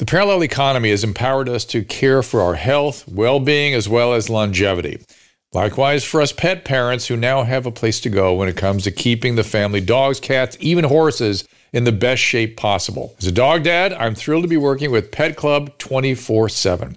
The parallel economy has empowered us to care for our health, well being, as well as longevity. Likewise, for us pet parents who now have a place to go when it comes to keeping the family dogs, cats, even horses in the best shape possible. As a dog dad, I'm thrilled to be working with Pet Club 24 7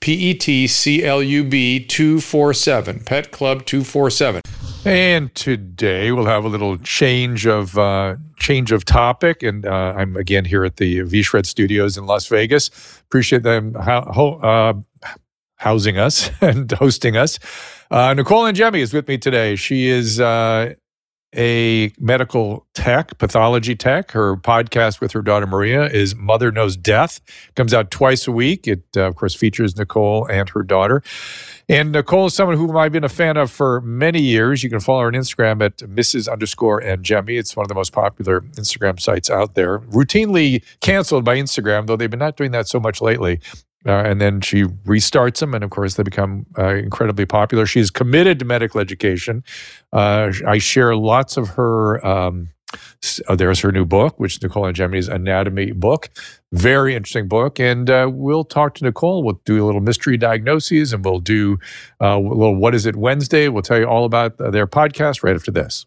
P E T C L U B 247, Pet Club 247. And today we'll have a little change of uh, change of topic, and uh, I'm again here at the V-Shred Studios in Las Vegas. Appreciate them ho- uh, housing us and hosting us. Uh, Nicole Angemi is with me today. She is uh, a medical tech, pathology tech. Her podcast with her daughter Maria is Mother Knows Death. Comes out twice a week. It, uh, of course, features Nicole and her daughter. And Nicole is someone whom I've been a fan of for many years. You can follow her on Instagram at Mrs. underscore Angemi. It's one of the most popular Instagram sites out there. Routinely canceled by Instagram, though they've been not doing that so much lately. Uh, and then she restarts them, and of course, they become uh, incredibly popular. She's committed to medical education. Uh, I share lots of her. Um, uh, there's her new book, which is Nicole Angemi's Anatomy book. Very interesting book. And uh, we'll talk to Nicole. We'll do a little mystery diagnoses and we'll do uh, a little What Is It Wednesday. We'll tell you all about their podcast right after this.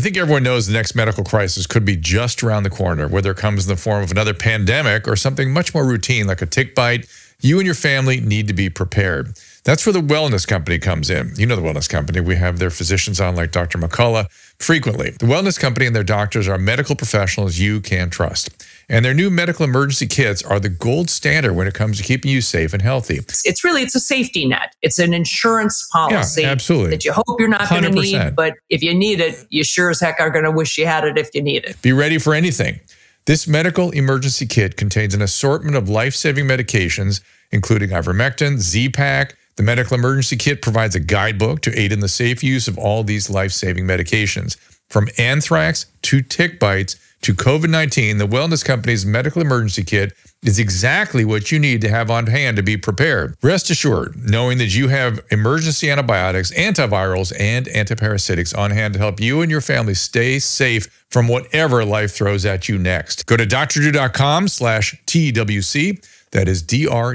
I think everyone knows the next medical crisis could be just around the corner, whether it comes in the form of another pandemic or something much more routine like a tick bite. You and your family need to be prepared. That's where the wellness company comes in. You know the wellness company. We have their physicians on, like Dr. McCullough, frequently. The wellness company and their doctors are medical professionals you can trust. And their new medical emergency kits are the gold standard when it comes to keeping you safe and healthy. It's really it's a safety net. It's an insurance policy yeah, absolutely. that you hope you're not going to need, but if you need it, you sure as heck are going to wish you had it if you need it. Be ready for anything. This medical emergency kit contains an assortment of life-saving medications including ivermectin, Z-Pak, the medical emergency kit provides a guidebook to aid in the safe use of all these life saving medications. From anthrax to tick bites to COVID 19, the Wellness Company's medical emergency kit is exactly what you need to have on hand to be prepared. Rest assured, knowing that you have emergency antibiotics, antivirals, and antiparasitics on hand to help you and your family stay safe from whatever life throws at you next. Go to drdrew.com slash TWC that is drdrew.com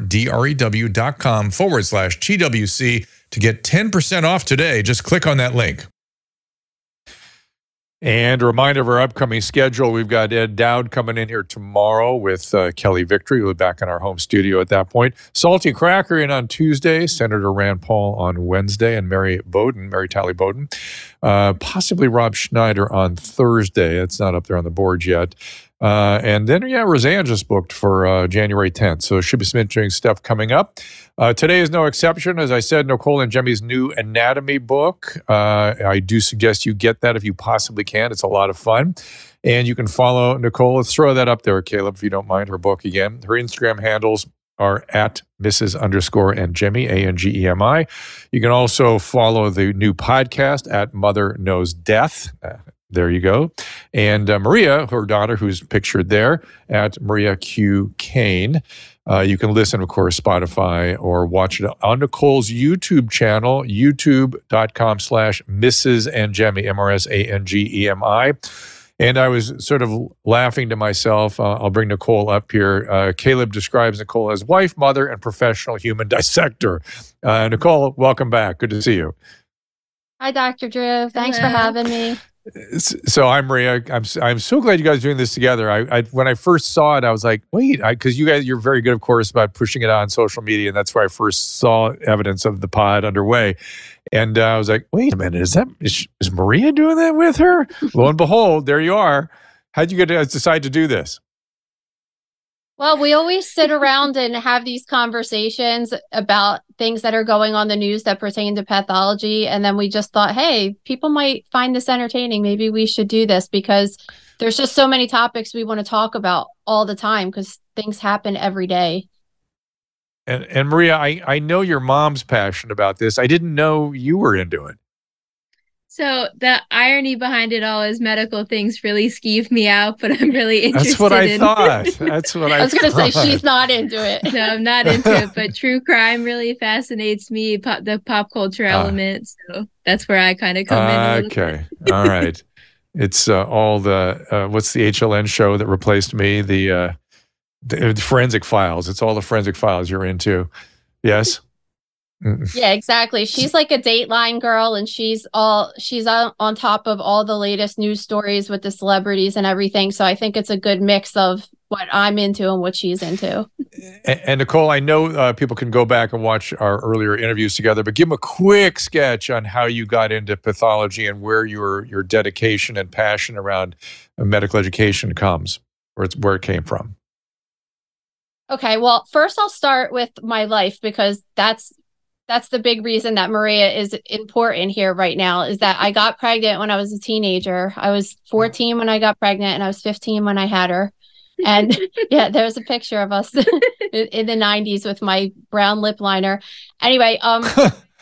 forward slash TWC to get 10% off today. Just click on that link. And a reminder of our upcoming schedule. We've got Ed Dowd coming in here tomorrow with uh, Kelly Victory. We'll be back in our home studio at that point. Salty Cracker in on Tuesday, Senator Rand Paul on Wednesday, and Mary Bowden, Mary Talley Bowden. Uh, possibly Rob Schneider on Thursday. It's not up there on the board yet. Uh, and then, yeah, Roseanne just booked for uh, January 10th. So should be some interesting stuff coming up. Uh, today is no exception. As I said, Nicole Angemi's new anatomy book. Uh, I do suggest you get that if you possibly can. It's a lot of fun. And you can follow Nicole. Let's throw that up there, Caleb, if you don't mind her book again. Her Instagram handles are at Mrs. underscore and Jemmy, A N G E M I. You can also follow the new podcast at Mother Knows Death. There you go. And uh, Maria, her daughter, who's pictured there at Maria Q. Kane. Uh, you can listen, of course, Spotify or watch it on Nicole's YouTube channel, youtube.com slash Mrs. Angemi, M R S A N G E M I. And I was sort of laughing to myself. Uh, I'll bring Nicole up here. Uh, Caleb describes Nicole as wife, mother, and professional human dissector. Uh, Nicole, welcome back. Good to see you. Hi, Dr. Drew. Thanks Hello. for having me. So I'm Maria. I'm I'm so glad you guys are doing this together. I, I when I first saw it, I was like, wait, because you guys you're very good, of course, about pushing it on social media, and that's where I first saw evidence of the pod underway. And uh, I was like, wait a minute, is that is, is Maria doing that with her? Lo and behold, there you are. How'd you get to decide to do this? Well, we always sit around and have these conversations about things that are going on the news that pertain to pathology. And then we just thought, hey, people might find this entertaining. Maybe we should do this because there's just so many topics we want to talk about all the time because things happen every day. And, and Maria, I, I know your mom's passionate about this. I didn't know you were into it. So the irony behind it all is medical things really skeeve me out, but I'm really interested. That's what I in... thought. That's what I. I was going to say she's not into it. No, I'm not into it. But true crime really fascinates me. Pop, the pop culture uh, element. So that's where I kind of come uh, in. Okay, all right. It's uh, all the uh, what's the HLN show that replaced me? The, uh, the forensic files. It's all the forensic files you're into. Yes. Yeah, exactly. She's like a Dateline girl, and she's all she's on, on top of all the latest news stories with the celebrities and everything. So I think it's a good mix of what I'm into and what she's into. And, and Nicole, I know uh, people can go back and watch our earlier interviews together, but give them a quick sketch on how you got into pathology and where your your dedication and passion around medical education comes, where it's where it came from. Okay, well, first I'll start with my life because that's that's the big reason that Maria is important here right now is that I got pregnant when I was a teenager. I was 14 when I got pregnant and I was 15 when I had her. And yeah, there's a picture of us in the 90s with my brown lip liner. Anyway, um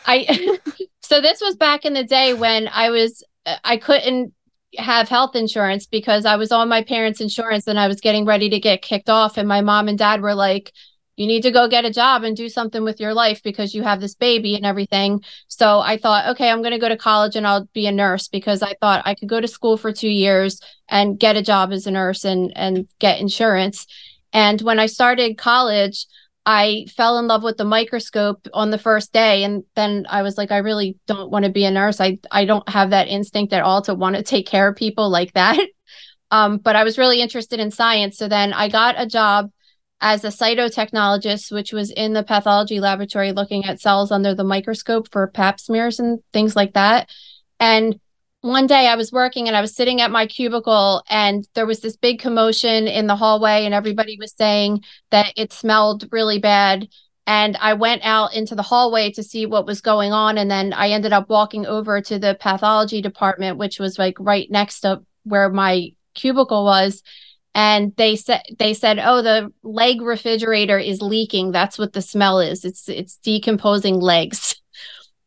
I so this was back in the day when I was I couldn't have health insurance because I was on my parents' insurance and I was getting ready to get kicked off and my mom and dad were like you need to go get a job and do something with your life because you have this baby and everything. So I thought, okay, I'm going to go to college and I'll be a nurse because I thought I could go to school for 2 years and get a job as a nurse and and get insurance. And when I started college, I fell in love with the microscope on the first day and then I was like I really don't want to be a nurse. I I don't have that instinct at all to want to take care of people like that. Um, but I was really interested in science. So then I got a job as a cytotechnologist, which was in the pathology laboratory looking at cells under the microscope for pap smears and things like that. And one day I was working and I was sitting at my cubicle and there was this big commotion in the hallway and everybody was saying that it smelled really bad. And I went out into the hallway to see what was going on. And then I ended up walking over to the pathology department which was like right next to where my cubicle was and they said they said oh the leg refrigerator is leaking. That's what the smell is. It's it's decomposing legs.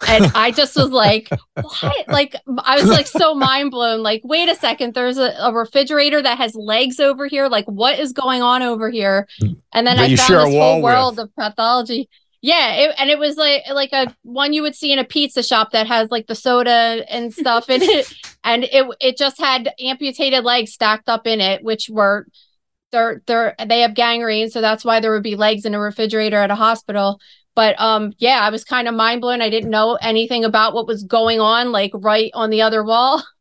And i just was like what? Like i was like so mind blown. Like wait a second. There's a, a, refrigerator that has legs over here. Like what is going on over here? And then i found this whole world with. of pathology. Yeah, it, and it was like like a one you would see in a pizza shop that has like the soda and stuff in it, and it it just had amputated legs stacked up in it, which were they're they're they have gangrene, so that's why there would be legs in a refrigerator at a hospital. But um, yeah, I was kind of mind blown. I didn't know anything about what was going on, like right on the other wall.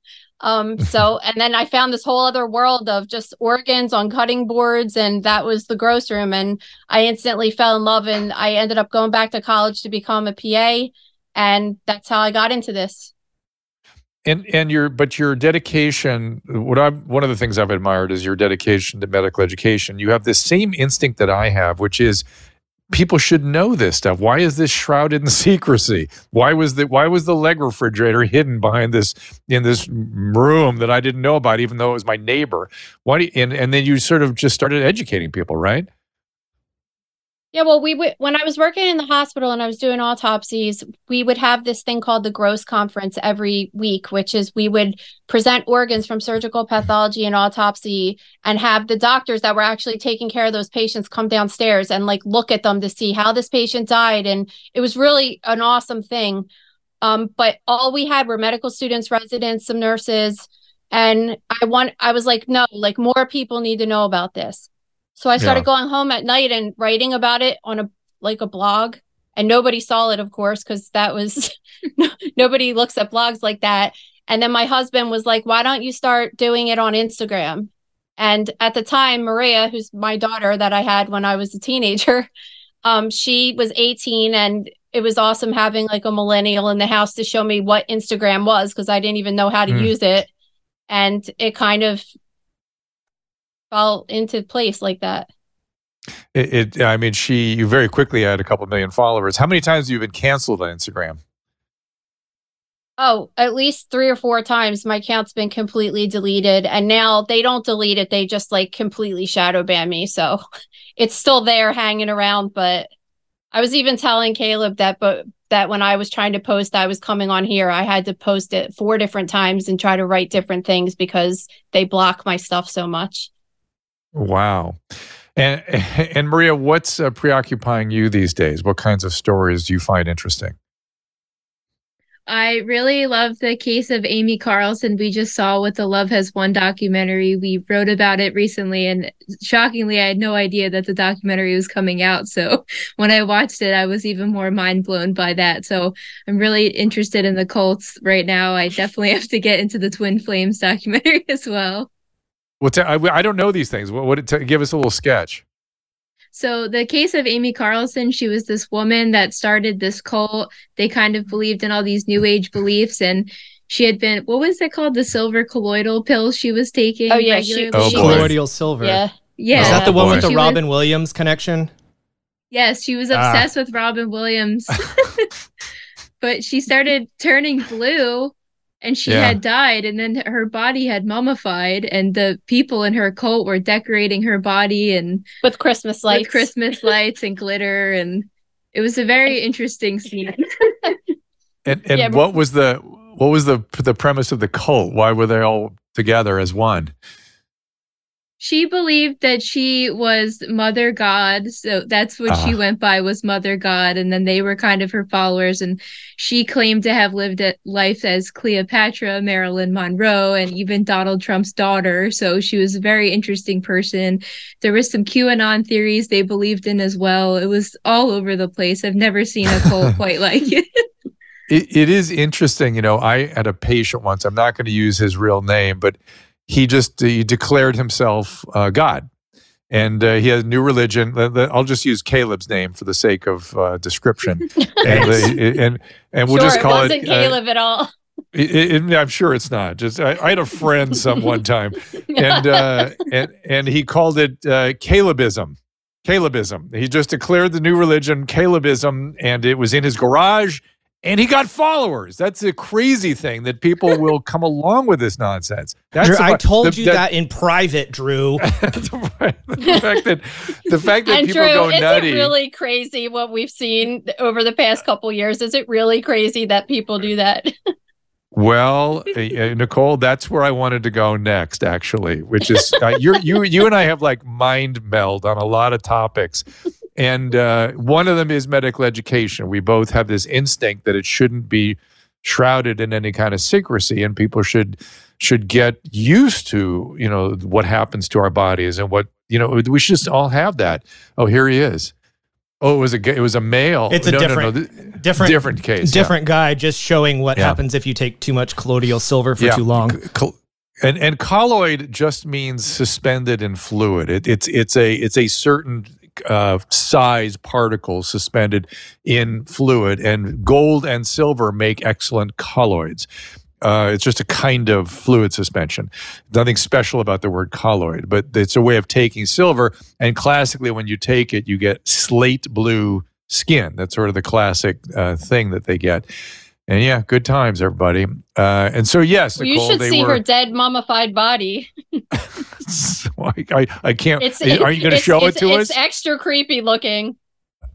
Um, so, and then I found this whole other world of just organs on cutting boards, and that was the gross room. And I instantly fell in love, and I ended up going back to college to become a PA, and that's how I got into this. And and your but your dedication what i one of the things i've admired is your dedication to medical education. You have this same instinct that i have which is people should know this stuff. Why is this shrouded in secrecy? Why was the why was the leg refrigerator hidden behind this in this room that i didn't know about even though it was my neighbor? Why you, and and then you sort of just started educating people right yeah, well, we would when I was working in the hospital and I was doing autopsies, we would have this thing called the Gross Conference every week, which is we would present organs from surgical pathology and autopsy and have the doctors that were actually taking care of those patients come downstairs and like look at them to see how this patient died. And it was really an awesome thing. Um, but all we had were medical students, residents, some nurses. And I want I was like, no, like more people need to know about this. So I started yeah. going home at night and writing about it on a like a blog. And nobody saw it, of course, because that was nobody looks at blogs like that. And then my husband was like, why don't you start doing it on Instagram? And at the time, Maria, who's my daughter that I had when I was a teenager, um, she was 18 and it was awesome having like a millennial in the house to show me what Instagram was because I didn't even know how to mm. use it. And it kind of fall into place like that. It, it, I mean, she, you very quickly had a couple million followers. How many times have you been canceled on Instagram? Oh, at least three or four times my account's been completely deleted. And now they don't delete it. They just like completely shadow ban me. So it's still there hanging around. But I was even telling Caleb that, but that when I was trying to post, I was coming on here, I had to post it four different times and try to write different things because they block my stuff so much. Wow. And and Maria, what's uh, preoccupying you these days? What kinds of stories do you find interesting? I really love the case of Amy Carlson. We just saw with the Love Has Won documentary. We wrote about it recently, and shockingly, I had no idea that the documentary was coming out. So when I watched it, I was even more mind blown by that. So I'm really interested in the cults right now. I definitely have to get into the Twin Flames documentary as well. Well, t- I, I don't know these things. What would t- give us a little sketch? So the case of Amy Carlson, she was this woman that started this cult. They kind of believed in all these new age beliefs and she had been what was it called the silver colloidal pills she was taking oh yeah she, oh, colloidal silver yeah yeah is that the one with the robin was, williams connection yes she was ah. obsessed ah. with robin williams but she started turning blue and she yeah. had died and then her body had mummified and the people in her cult were decorating her body and with christmas lights. With christmas lights and glitter and it was a very interesting scene. And and yeah, what was the what was the the premise of the cult? Why were they all together as one she believed that she was mother god so that's what uh she went by was mother god and then they were kind of her followers and she claimed to have lived a life as cleopatra marilyn monroe and even donald trump's daughter so she was a very interesting person. There was some qanon theories they believed in as well. It was all over the place. I've never seen a cult quite like it. It, it is interesting. You know, I had a patient once, I'm not going to use his real name, but he just he declared himself uh, God, and uh, he has a new religion. I'll just use Caleb's name for the sake of uh, description, and, and, and we'll sure, just call it. Wasn't uh, Caleb at all. It, it, I'm sure it's not. Just I, I had a friend some one time, and uh, and and he called it uh, Calebism. Calebism. He just declared the new religion, Calebism, and it was in his garage and he got followers. That's a crazy thing that people will come along with this nonsense. That's Drew, I told the, you that, that, in private, Drew. the, fact that the fact that and people Drew, go is nutty. It really crazy what we've seen over the past couple years. Is it really crazy that people do that? Well, uh, Nicole, that's where I wanted to go next, actually, which is uh, you you you and I have like mind meld on a lot of topics. And uh, one of them is medical education. We both have this instinct that it shouldn't be shrouded in any kind of secrecy, and people should should get used to you know what happens to our bodies and what you know we should just all have that. Oh, here he is. Oh, it was a it was a male. It's a no, different, no, no. different, different case, different yeah. guy, just showing what yeah. happens if you take too much colloidal silver for yeah. too long. and and colloid just means suspended in fluid. It, it's it's a it's a certain uh, size particles suspended in fluid, and gold and silver make excellent colloids. Uh, it's just a kind of fluid suspension. Nothing special about the word colloid, but it's a way of taking silver. And classically, when you take it, you get slate blue skin. That's sort of the classic uh, thing that they get. And yeah, good times, everybody. Uh, and so, yes, Nicole, you should see were, her dead mummified body. so I, I, I, can't. It's, are you going to show it to it's us? It's extra creepy looking.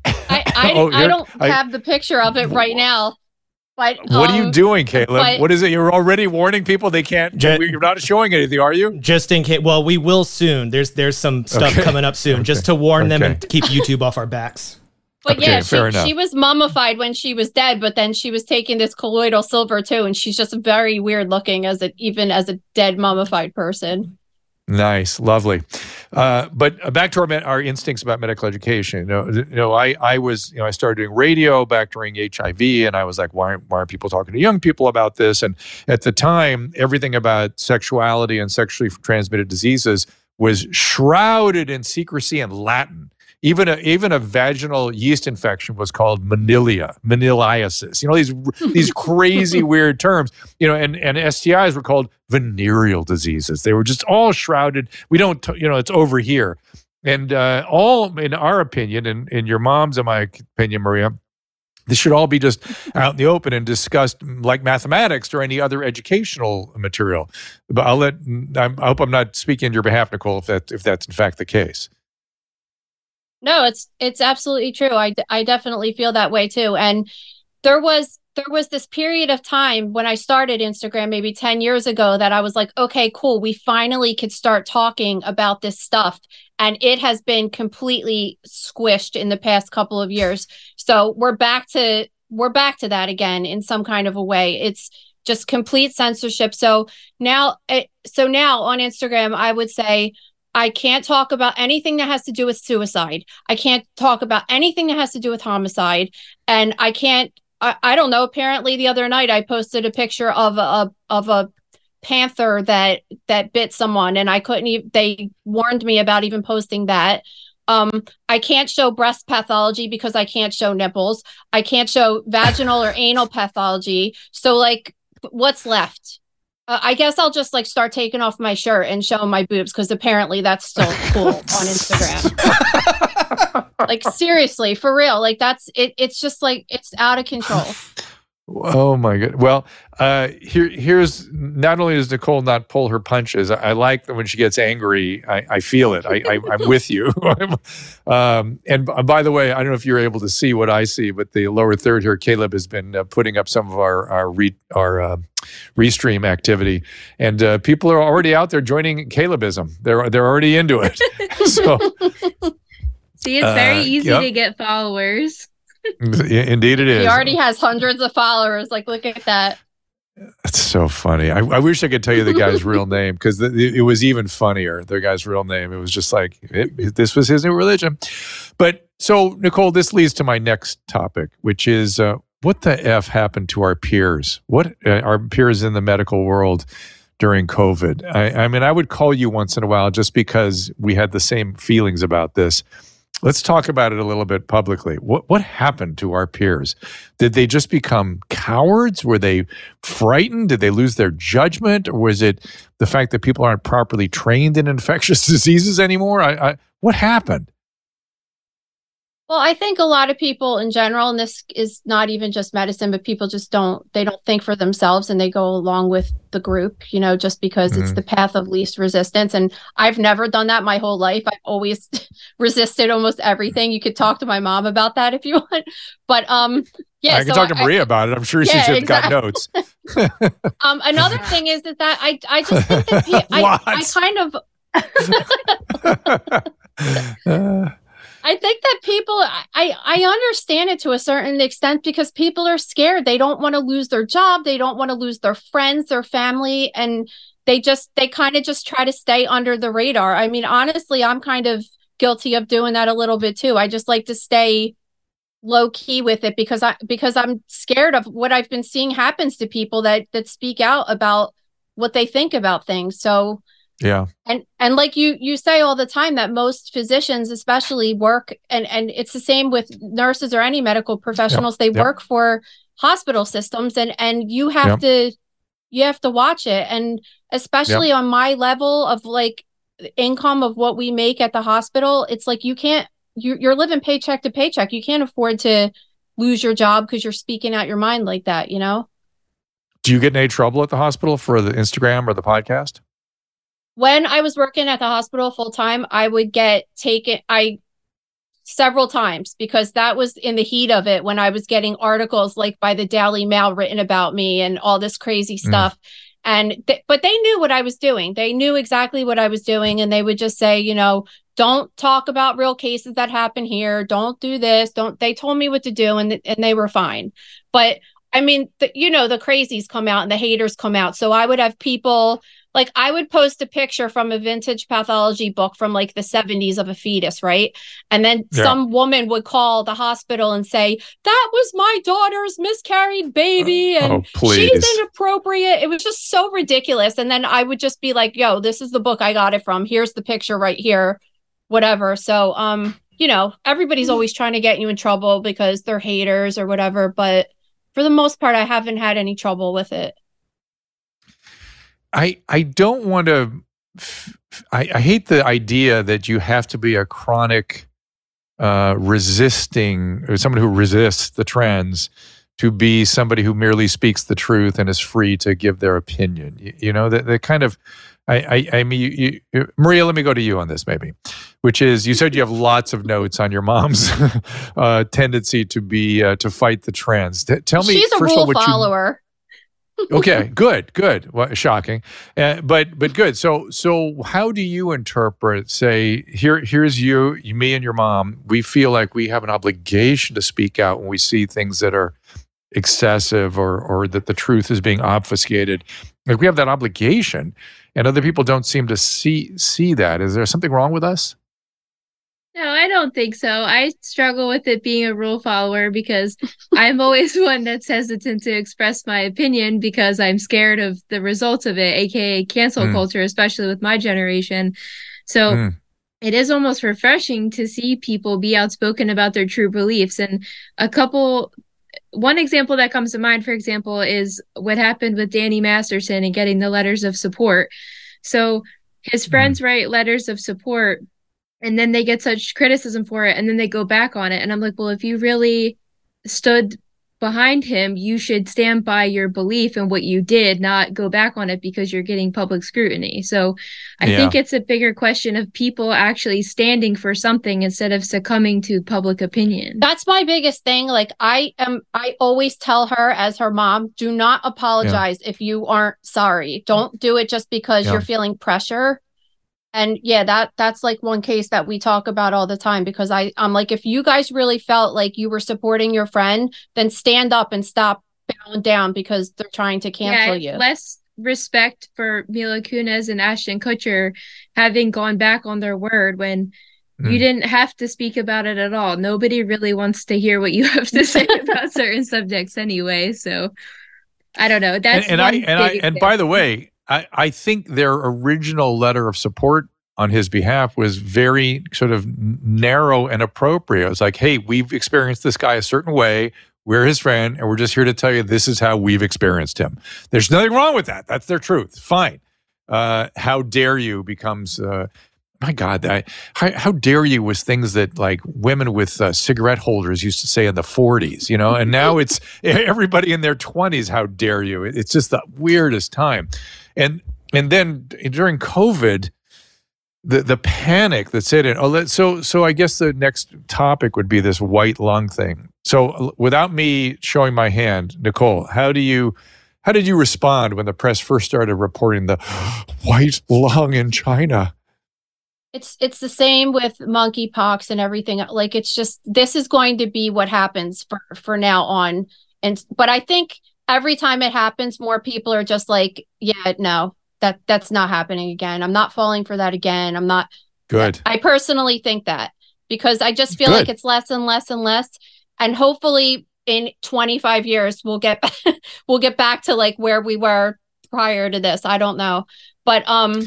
I, I, oh, I don't have the picture of it right now. But what um, are you um, doing, Caleb? But, what is it? You're already warning people they can't. Just, you're not showing anything, are you? Just in case. Well, we will soon. There's there's some stuff okay. coming up soon, okay. just to warn okay. them and to keep YouTube off our backs. But okay, yeah, she, she was mummified when she was dead, but then she was taking this colloidal silver too, and she's just very weird looking as a even as a dead mummified person. Nice, lovely. Uh, but uh, back to our our instincts about medical education. You know, you know, I I was you know I started doing radio back during HIV, and I was like, why why aren't people talking to young people about this? And at the time, everything about sexuality and sexually transmitted diseases was shrouded in secrecy and Latin. Even a even a vaginal yeast infection was called monilia, moniliasis. You know these these crazy weird terms. You know, and and STIs were called venereal diseases. They were just all shrouded. We don't, you know, it's over here, and uh, all in our opinion, and in your mom's in my opinion, Maria, this should all be just out in the open and discussed like mathematics or any other educational material. But I'll let. I hope I'm not speaking on your behalf, Nicole, if that if that's in fact the case. No, it's it's absolutely true. I I definitely feel that way too. And there was there was this period of time when I started Instagram maybe 10 years ago that I was like, okay, cool. We finally could start talking about this stuff. And it has been completely squished in the past couple of years. So we're back to we're back to that again in some kind of a way. It's just complete censorship. So now eh, so now on Instagram, I would say I can't talk about anything that has to do with suicide. I can't talk about anything that has to do with homicide. And I can't, I, I don't know. Apparently, the other night I posted a picture of a, of a panther that that bit someone and I couldn't even they warned me about even posting that. Um, I can't show breast pathology because I can't show nipples. I can't show vaginal or anal pathology. So like what's left? Uh, I guess I'll just like start taking off my shirt and showing my boobs because apparently that's still cool on Instagram. like seriously, for real. Like that's it. It's just like it's out of control. Oh my god! Well, uh, here here's not only does Nicole not pull her punches. I, I like that when she gets angry. I, I feel it. I, I am with you. um, and by the way, I don't know if you're able to see what I see, but the lower third here, Caleb has been uh, putting up some of our our re, our uh, restream activity, and uh, people are already out there joining Calebism. They're they're already into it. so. See, it's very uh, easy yep. to get followers. Indeed, it is. He already has hundreds of followers. Like, look at that. That's so funny. I, I, wish I could tell you the guy's real name because it was even funnier. The guy's real name. It was just like it, this was his new religion. But so, Nicole, this leads to my next topic, which is uh, what the f happened to our peers? What uh, our peers in the medical world during COVID? I, I mean, I would call you once in a while just because we had the same feelings about this. Let's talk about it a little bit publicly. What what happened to our peers? Did they just become cowards? Were they frightened? Did they lose their judgment, or was it the fact that people aren't properly trained in infectious diseases anymore? I, I, what happened? Well, I think a lot of people in general, and this is not even just medicine, but people just don't they don't think for themselves and they go along with the group, you know, just because mm-hmm. it's the path of least resistance. And I've never done that my whole life. I've always resisted almost everything. You could talk to my mom about that if you want. But um yeah, I can so talk to Maria I, about it. I'm sure yeah, she's exactly. got notes. um, another thing is that, that I I just think that I, I kind of I think that people I I understand it to a certain extent because people are scared. They don't want to lose their job, they don't want to lose their friends, their family and they just they kind of just try to stay under the radar. I mean, honestly, I'm kind of guilty of doing that a little bit too. I just like to stay low key with it because I because I'm scared of what I've been seeing happens to people that that speak out about what they think about things. So yeah and and like you you say all the time that most physicians especially work and and it's the same with nurses or any medical professionals yep. they yep. work for hospital systems and and you have yep. to you have to watch it and especially on my level of like income of what we make at the hospital it's like you can't you, you're living paycheck to paycheck you can't afford to lose your job because you're speaking out your mind like that you know do you get in any trouble at the hospital for the instagram or the podcast when i was working at the hospital full time i would get taken i several times because that was in the heat of it when I was getting articles like by the Daily Mail written about me and all this crazy mm. stuff. Mm. And th- but they knew what I was doing. They knew exactly what I was doing and they would just say, you know, don't talk about real cases that happen here. Don't do this. Don't they told me what to do and th- and they were fine. But I mean, the, you know, the crazies come out and the haters come out. So I would have people like I would post a picture from a vintage pathology book from like the 70s of a fetus, right? And then yeah. some woman would call the hospital and say, That was my daughter's miscarried baby, uh, and oh, she's inappropriate. It was just so ridiculous. And then I would just be like, Yo, this is the book I got it from. Here's the picture right here, whatever. So, um, you know, everybody's always trying to get you in trouble because they're haters or whatever. But for the most part, I haven't had any trouble with it. I I don't want to. I, I hate the idea that you have to be a chronic uh, resisting or someone who resists the trends to be somebody who merely speaks the truth and is free to give their opinion. You, you know, the, the kind of I, I, I mean, you, you, Maria, let me go to you on this, maybe, which is you said you have lots of notes on your mom's uh, tendency to be uh, to fight the trends. T- tell me, she's a rule follower. okay, good, good. Well, shocking, uh, but but good. So so how do you interpret? Say here here's you, you, me, and your mom. We feel like we have an obligation to speak out when we see things that are excessive or or that the truth is being obfuscated. Like we have that obligation, and other people don't seem to see see that. Is there something wrong with us? No, I don't think so. I struggle with it being a rule follower because I'm always one that's hesitant to express my opinion because I'm scared of the results of it, aka cancel mm. culture, especially with my generation. So mm. it is almost refreshing to see people be outspoken about their true beliefs. And a couple one example that comes to mind, for example, is what happened with Danny Masterson and getting the letters of support. So his hmm. friends mm. write letters of support and then they get such criticism for it and then they go back on it and i'm like well if you really stood behind him you should stand by your belief and what you did not go back on it because you're getting public scrutiny so i yeah. think it's a bigger question of people actually standing for something instead of succumbing to public opinion that's my biggest thing like i am i always tell her as her mom do not apologize yeah. if you aren't sorry don't do it just because yeah. you're feeling pressure and yeah that that's like one case that we talk about all the time because i i'm like if you guys really felt like you were supporting your friend then stand up and stop bowing down because they're trying to cancel yeah, you. less respect for mila kunis and ashton kutcher having gone back on their word when mm. you didn't have to speak about it at all. Nobody really wants to hear what you have to say about certain subjects anyway so i don't know. That's and, and i and i and by the way I, I think their original letter of support on his behalf was very sort of narrow and appropriate. It was like, hey, we've experienced this guy a certain way. We're his friend, and we're just here to tell you this is how we've experienced him. There's nothing wrong with that. That's their truth. Fine. Uh, how dare you becomes uh, my God, I, how, how, dare you was things that like women with uh, cigarette holders used to say in the 40s, you know, and now it's everybody in their 20s. How dare you? It's just the weirdest time. And, and then during COVID, the, the panic that's in. Oh, let, so, so I guess the next topic would be this white lung thing. So uh, without me showing my hand, Nicole, how do you, how did you respond when the press first started reporting the white lung in China? it's it's the same with monkeypox and everything like it's just this is going to be what happens for for now on and but i think every time it happens more people are just like yeah no that that's not happening again i'm not falling for that again i'm not good i personally think that because i just feel good. like it's less and less and less and hopefully in 25 years we'll get we'll get back to like where we were prior to this i don't know but um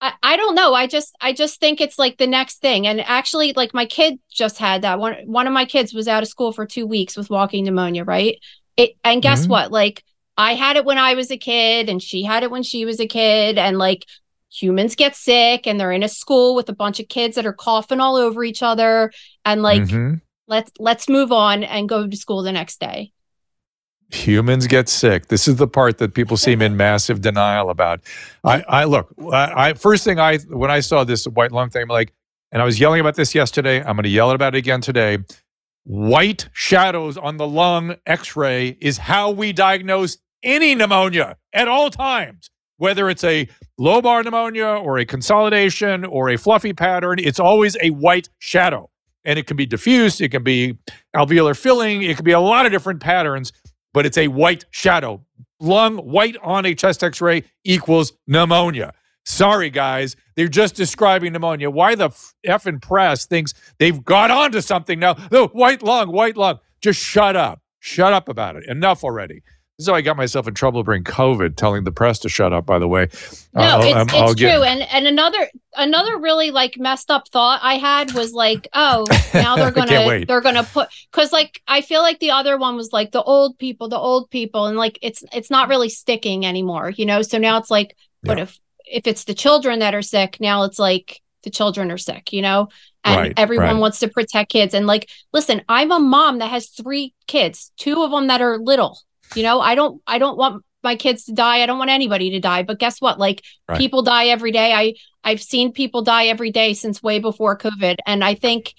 I, I don't know. I just I just think it's like the next thing. And actually, like my kid just had that. One one of my kids was out of school for two weeks with walking pneumonia, right? It and guess mm-hmm. what? Like I had it when I was a kid and she had it when she was a kid and like humans get sick and they're in a school with a bunch of kids that are coughing all over each other and like mm-hmm. let's let's move on and go to school the next day. Humans get sick. This is the part that people seem in massive denial about. I, I look. I, I first thing I when I saw this white lung thing, I'm like, and I was yelling about this yesterday. I'm going to yell about it again today. White shadows on the lung X-ray is how we diagnose any pneumonia at all times, whether it's a lobar pneumonia or a consolidation or a fluffy pattern. It's always a white shadow, and it can be diffuse. It can be alveolar filling. It can be a lot of different patterns but it's a white shadow. Lung white on a chest x ray equals pneumonia. Sorry, guys. They're just describing pneumonia. Why the effing press thinks they've got onto something now? The white lung, white lung. Just shut up. Shut up about it. Enough already. This is how I got myself in trouble during COVID, telling the press to shut up. By the way, no, uh, it's, um, it's true. And and another another really like messed up thought I had was like, oh, now they're gonna they're gonna put because like I feel like the other one was like the old people, the old people, and like it's it's not really sticking anymore, you know. So now it's like, what if if it's the children that are sick? Now it's like the children are sick, you know and right, everyone right. wants to protect kids and like listen i'm a mom that has three kids two of them that are little you know, I don't I don't want my kids to die. I don't want anybody to die. But guess what? Like right. people die every day. I I've seen people die every day since way before COVID. And I think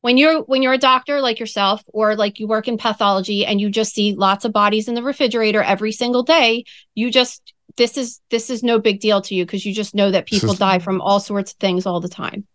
when you're when you're a doctor like yourself or like you work in pathology and you just see lots of bodies in the refrigerator every single day, you just this is this is no big deal to you because you just know that people die from all sorts of things all the time.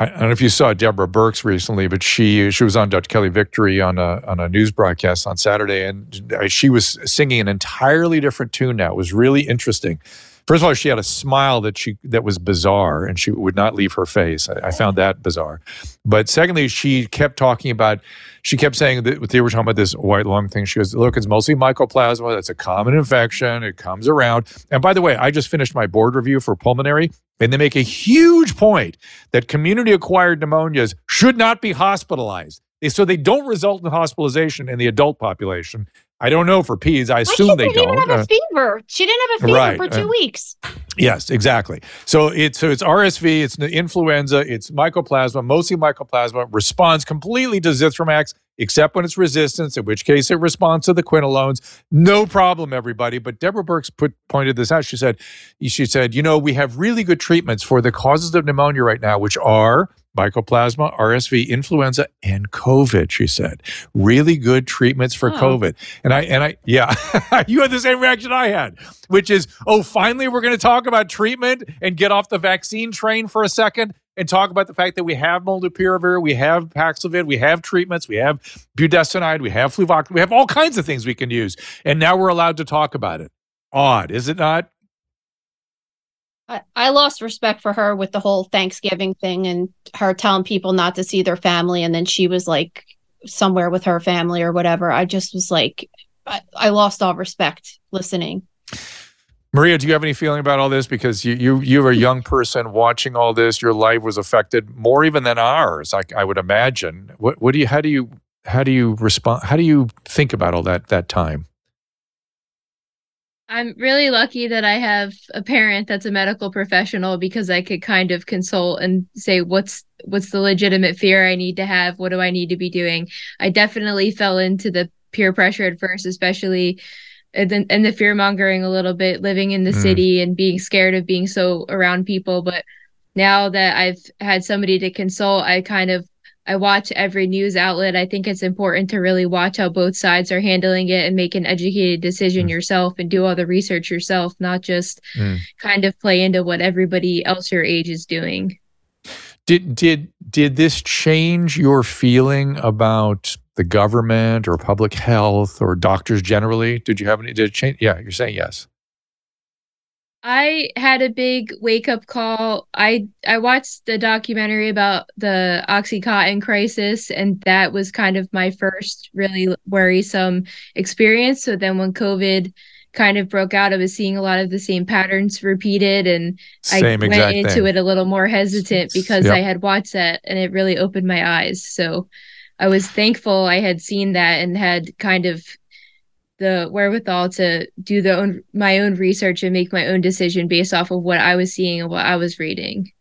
I don't know if you saw Deborah Birx recently, but she she was on Dr. Kelly Victory on a on a news broadcast on Saturday, and uh, she was singing an entirely different tune. Now it was really interesting. First of all, she had a smile that she that was bizarre, and she would not leave her face. I, I found that bizarre. But secondly, she kept talking about. She kept saying that they were talking about this white lung thing. She goes, "Look, it's mostly mycoplasma. That's a common infection. It comes around." And by the way, I just finished my board review for pulmonary, and they make a huge point that community-acquired pneumonias should not be hospitalized. So they don't result in hospitalization in the adult population. I don't know for peds. I assume they don't. Even have a uh, fever. She didn't have a fever right. for two uh, weeks. Yes, exactly. So it's so it's RSV, it's influenza, it's mycoplasma, mostly mycoplasma responds completely to zithromax, except when it's resistance, in which case it responds to the quinolones. No problem, everybody. But Deborah Birx put pointed this out. She said, she said, you know, we have really good treatments for the causes of pneumonia right now, which are mycoplasma, RSV, influenza, and COVID, she said. Really good treatments for oh. COVID. And I, and I, yeah, you had the same reaction I had, which is, oh, finally we're going to talk about treatment and get off the vaccine train for a second and talk about the fact that we have molnupiravir, we have Paxlovid, we have treatments, we have budesonide, we have fluvoxamine, we have all kinds of things we can use. And now we're allowed to talk about it. Odd, is it not? I, I lost respect for her with the whole Thanksgiving thing and her telling people not to see their family. And then she was like somewhere with her family or whatever. I just was like, I, I lost all respect listening. Maria, do you have any feeling about all this? Because you you you're a young person watching all this. Your life was affected more even than ours. I, I would imagine. What what do you how do you how do you respond? How do you think about all that that time? I'm really lucky that I have a parent that's a medical professional because I could kind of consult and say what's what's the legitimate fear I need to have, what do I need to be doing. I definitely fell into the peer pressure at first, especially and then and the fear mongering a little bit, living in the mm. city and being scared of being so around people. But now that I've had somebody to consult, I kind of I watch every news outlet. I think it's important to really watch how both sides are handling it and make an educated decision mm. yourself and do all the research yourself, not just mm. kind of play into what everybody else your age is doing. Did did did this change your feeling about the government or public health or doctors generally? Did you have any did it change? Yeah, you're saying yes. I had a big wake up call. I I watched the documentary about the OxyContin crisis, and that was kind of my first really worrisome experience. So then when COVID kind of broke out, I was seeing a lot of the same patterns repeated, and same I went into thing. it a little more hesitant because yep. I had watched that, and it really opened my eyes. So I was thankful I had seen that and had kind of the wherewithal to do the own my own research and make my own decision based off of what I was seeing and what I was reading.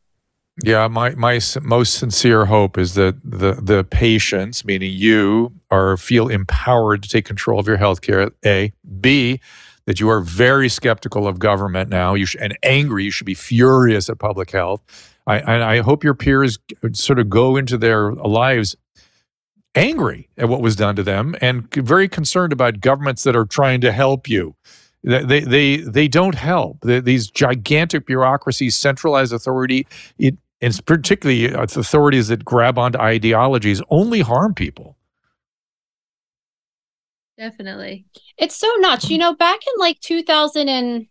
Yeah, my my most sincere hope is that the the patients, meaning you, are feel empowered to take control of your healthcare. A, B, that you are very skeptical of government now. You should, and angry. You should be furious at public health. I and I hope your peers sort of go into their lives angry at what was done to them and very concerned about governments that are trying to help you. They they they don't help. these gigantic bureaucracies, centralized authority, it, and particularly uh, authorities that grab onto ideologies, only harm people. Definitely, it's so nuts. You know, back in like 2000 and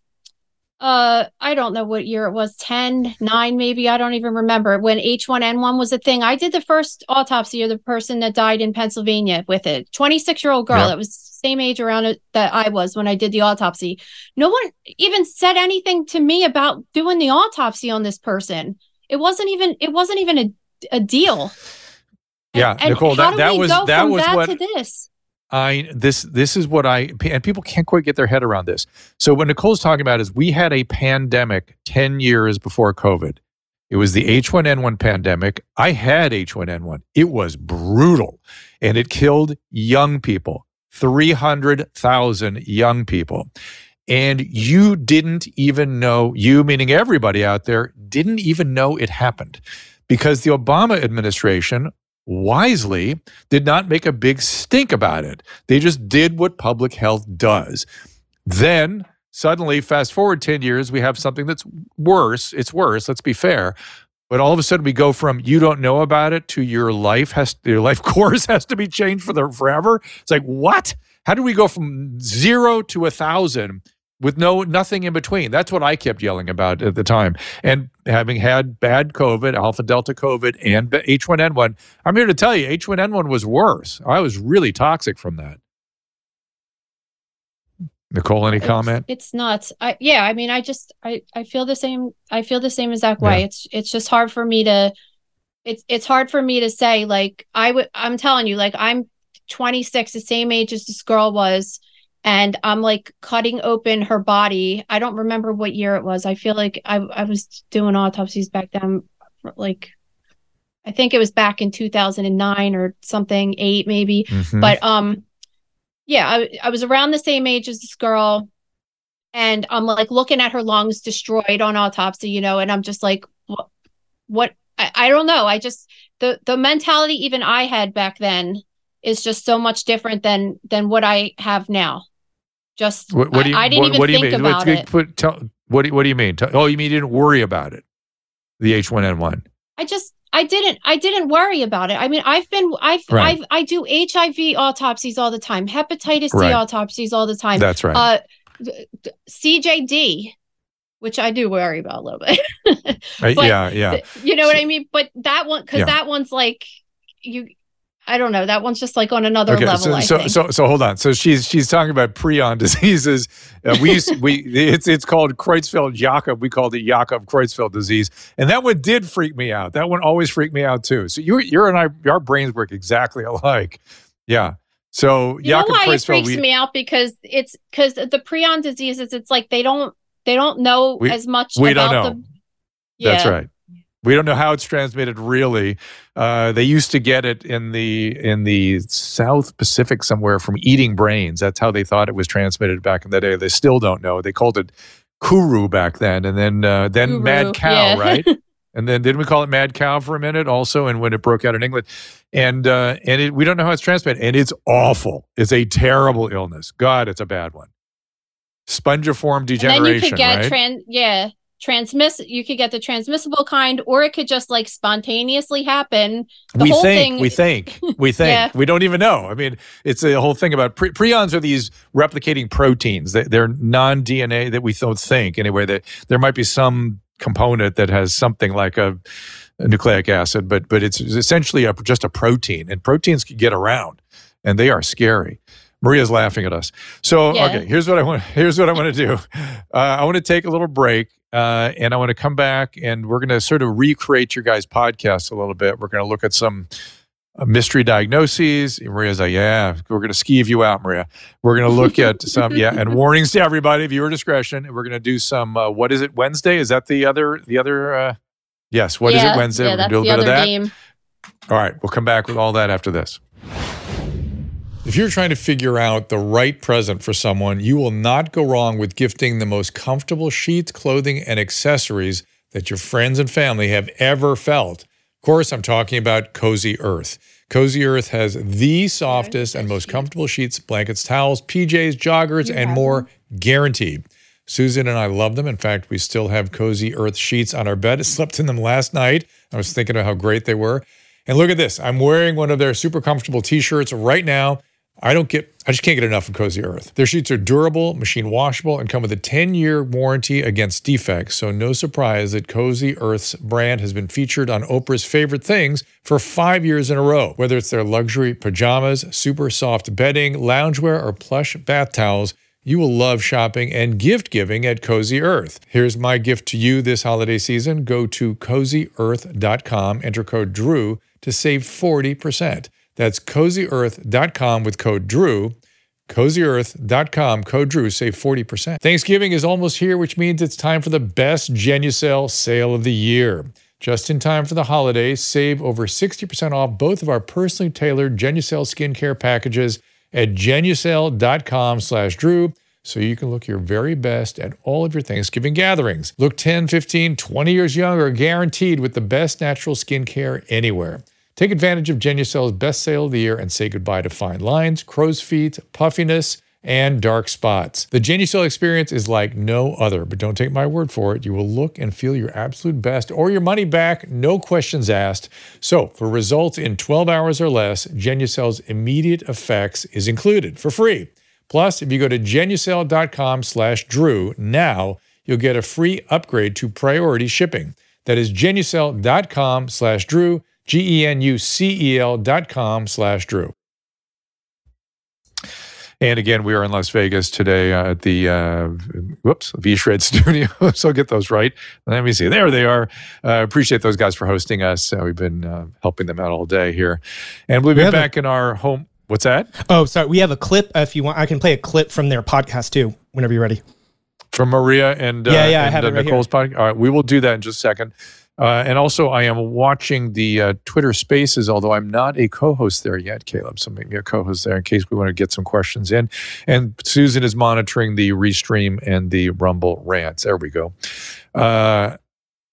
uh i don't know what year it was 10 9 maybe i don't even remember when h1n1 was a thing. I did the first autopsy of the person that died in pennsylvania with it. 26 year old girl that was same age around it that i was when i did the autopsy. No one even said anything to me about doing the autopsy on this person. It wasn't even it wasn't even a, a deal. Yeah and, nicole that, that was that was that what to this I this this is what I and people can't quite get their head around this. So what Nicole's talking about is we had a pandemic 10 years before COVID. It was the H1N1 pandemic. I had H1N1. It was brutal and it killed young people. 300,000 young people. And you didn't even know, you meaning everybody out there, didn't even know it happened because the Obama administration wisely did not make a big stink about it. They just did what public health does. Then suddenly, fast forward 10 years, we have something that's worse. It's worse, let's be fair. But all of a sudden, we go from you don't know about it to your life has your life course has to be changed for the forever. It's like what? How do we go from zero to a thousand with no nothing in between. That's what I kept yelling about at the time. And having had bad COVID, alpha delta COVID, and H1N1, I'm here to tell you, H1N1 was worse. I was really toxic from that. Nicole, any it's, comment? It's nuts. I yeah, I mean, I just I I feel the same. I feel the same exact way. Yeah. It's it's just hard for me to. It's it's hard for me to say like I would. I'm telling you, like I'm 26, the same age as this girl was and I'm like cutting open her body. I don't remember what year it was. I feel like I I was doing autopsies back then, like I think it was back in 2009 or something, eight maybe. Mm-hmm. But um, yeah, I, I was around the same age as this girl, and I'm like looking at her lungs destroyed on autopsy, you know, and I'm just like, what? what? I, I don't know. I just the the mentality even I had back then is just so much different than than what I have now. Just what, what do you, I, I didn't what, even what do you think mean? about it. Put, tell, what, do, what do you mean? Tell, Oh, you mean you didn't worry about it? The H1N1. I just I didn't I didn't worry about it. I mean, I've been I've right. I've I do HIV autopsies all the time, hepatitis right. D autopsies all the time. That's right. Uh, CJD, which I do worry about a little bit. Uh, but, yeah, yeah. You know what I mean? But that one, because yeah. that one's like you I don't know. That one's just like on another okay, level. So, so, so, so, hold on. So she's she's talking about prion diseases. Uh, we used, we it's it's called Creutzfeldt Jakob. We called it Jakob Creutzfeldt disease, and that one did freak me out. That one always freaked me out too. So you you're and I our brains work exactly alike. Yeah. So you Jakob know why it freaks we, me out because it's because the prion diseases. It's like they don't they don't know we, as much. We don't know. The, yeah. That's right. We don't know how it's transmitted really. Uh, they used to get it in the in the South Pacific somewhere from eating brains. That's how they thought it was transmitted back in the day. They still don't know. They called it kuru back then, and then uh, then mad cow, yeah. right? and then didn't we call it mad cow for a minute also? And when it broke out in England, and uh, and it, we don't know how it's transmitted, and it's awful. It's a terrible illness. God, it's a bad one. Spongiform degeneration. And then you could get right? trans, yeah transmiss you could get the transmissible kind or it could just like spontaneously happen the we think, thing, we think we think yeah. we don't even know i mean it's a whole thing about pre- prions are these replicating proteins they, are non-dna that we don't think anyway that there might be some component that has something like a, a nucleic acid but but it's essentially a, just a protein and proteins can get around and they are scary Maria's laughing at us. So, yeah. okay, here's what I want. Here's what I want to do. Uh, I want to take a little break, uh, and I want to come back, and we're going to sort of recreate your guys' podcast a little bit. We're going to look at some uh, mystery diagnoses. Maria's like, yeah, we're going to skeeve you out, Maria. We're going to look at some, yeah, and warnings to everybody, viewer discretion. And We're going to do some. Uh, what is it? Wednesday? Is that the other? The other? Uh, yes. What yeah, is it? Wednesday. Yeah, we're going to do a bit of that. Game. All right, we'll come back with all that after this. If you're trying to figure out the right present for someone, you will not go wrong with gifting the most comfortable sheets, clothing, and accessories that your friends and family have ever felt. Of course, I'm talking about Cozy Earth. Cozy Earth has the softest and most comfortable sheets, blankets, towels, PJs, joggers, and more guaranteed. Susan and I love them. In fact, we still have Cozy Earth sheets on our bed. I slept in them last night. I was thinking of how great they were. And look at this. I'm wearing one of their super comfortable t-shirts right now. I don't get, I just can't get enough of Cozy Earth. Their sheets are durable, machine washable, and come with a 10 year warranty against defects. So, no surprise that Cozy Earth's brand has been featured on Oprah's favorite things for five years in a row. Whether it's their luxury pajamas, super soft bedding, loungewear, or plush bath towels, you will love shopping and gift giving at Cozy Earth. Here's my gift to you this holiday season. Go to cozyearth.com, enter code DREW to save 40%. That's cozyearth.com with code DREW. CozyEarth.com, code DREW, save 40%. Thanksgiving is almost here, which means it's time for the best Genucel sale of the year. Just in time for the holidays, save over 60% off both of our personally tailored Genucel skincare packages at genucel.com slash Drew so you can look your very best at all of your Thanksgiving gatherings. Look 10, 15, 20 years younger, guaranteed with the best natural skincare anywhere. Take advantage of Genucel's best sale of the year and say goodbye to fine lines, crow's feet, puffiness, and dark spots. The Genucel experience is like no other, but don't take my word for it. You will look and feel your absolute best or your money back, no questions asked. So, for results in 12 hours or less, Genucel's immediate effects is included for free. Plus, if you go to genucel.com slash drew now, you'll get a free upgrade to priority shipping. That is genucel.com slash drew G-E-N-U-C-E-L dot com slash Drew. And again, we are in Las Vegas today uh, at the uh, whoops V Shred Studio. so get those right. Let me see. There they are. Uh, appreciate those guys for hosting us. Uh, we've been uh, helping them out all day here, and we'll be we back a, in our home. What's that? Oh, sorry. We have a clip. If you want, I can play a clip from their podcast too. Whenever you're ready. From Maria and yeah, yeah, and, I have it right Nicole's podcast. All right, we will do that in just a second. Uh, and also, I am watching the uh, Twitter Spaces, although I'm not a co-host there yet, Caleb. So make me a co-host there in case we want to get some questions in. And Susan is monitoring the restream and the Rumble rants. There we go. Uh,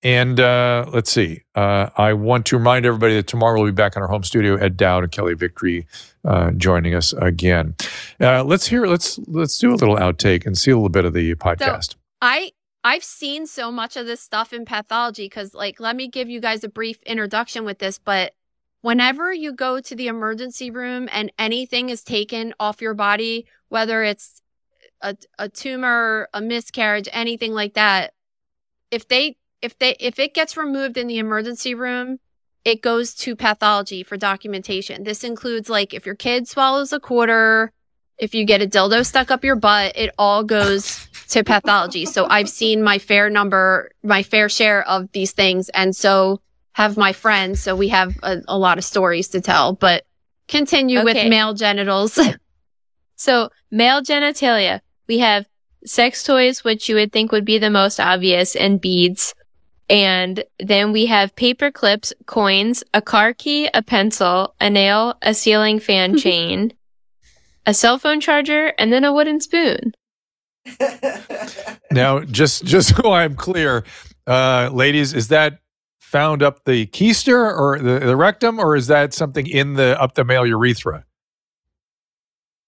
and uh, let's see. Uh, I want to remind everybody that tomorrow we'll be back in our home studio. Ed Dowd and Kelly Victory uh, joining us again. let's hear. Let's let's do a little outtake and see a little bit of the podcast. So I I've seen so much of this stuff in pathology because, like, let me give you guys a brief introduction with this. But whenever you go to the emergency room and anything is taken off your body, whether it's a, a tumor, a miscarriage, anything like that, if they, if they, if it gets removed in the emergency room, it goes to pathology for documentation. This includes like if your kid swallows a quarter, if you get a dildo stuck up your butt, it all goes to pathology. So I've seen my fair number, my fair share of these things. And so have my friends. So we have a, a lot of stories to tell, but continue okay. with male genitals. so male genitalia, we have sex toys, which you would think would be the most obvious and beads. And then we have paper clips, coins, a car key, a pencil, a nail, a ceiling fan chain, a cell phone charger, and then a wooden spoon. Now, just just so I'm clear, uh, ladies, is that found up the keister or the, the rectum, or is that something in the up the male urethra?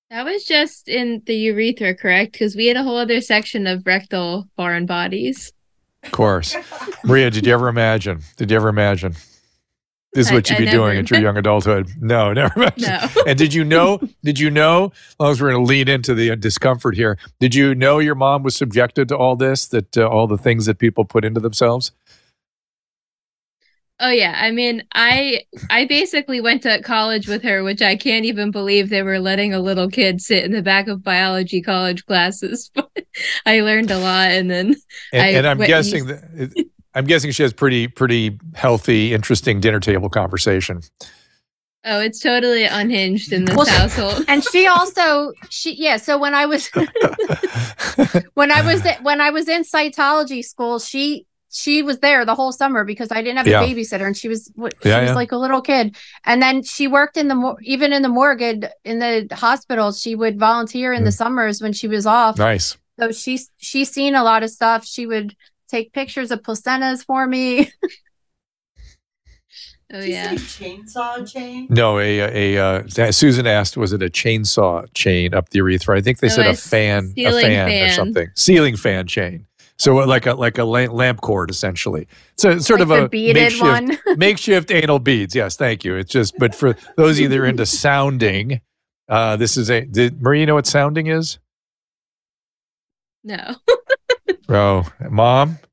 That was just in the urethra, correct? Because we had a whole other section of rectal foreign bodies. Of course. Maria, did you ever imagine? Did you ever imagine? This is what you'd be never, doing at your young adulthood. No, never. No. and did you know? Did you know? As long as we're going to lean into the uh, discomfort here, did you know your mom was subjected to all this? That uh, all the things that people put into themselves. Oh yeah, I mean, I I basically went to college with her, which I can't even believe they were letting a little kid sit in the back of biology college classes. But I learned a lot, and then and, I and I'm guessing that I'm guessing she has pretty pretty healthy, interesting dinner table conversation. Oh, it's totally unhinged in this well, household. And she also she yeah, so when I was when I was when I was in cytology school, she she was there the whole summer because I didn't have yeah. a babysitter and she was she yeah, was yeah. like a little kid. And then she worked in the even in the morgue in the hospital, she would volunteer in mm. the summers when she was off. Nice. So she's she's seen a lot of stuff. She would take pictures of placentas for me. Oh Did yeah, chainsaw chain. No, a, a, a uh, Susan asked, was it a chainsaw chain up the urethra? I think they said a fan, a fan, fan, or something, ceiling fan chain. So like a like a lamp cord essentially. So sort like of a makeshift, makeshift anal beads. Yes, thank you. It's just, but for those either into sounding, uh, this is a. Did Marie know what sounding is? No. oh, mom.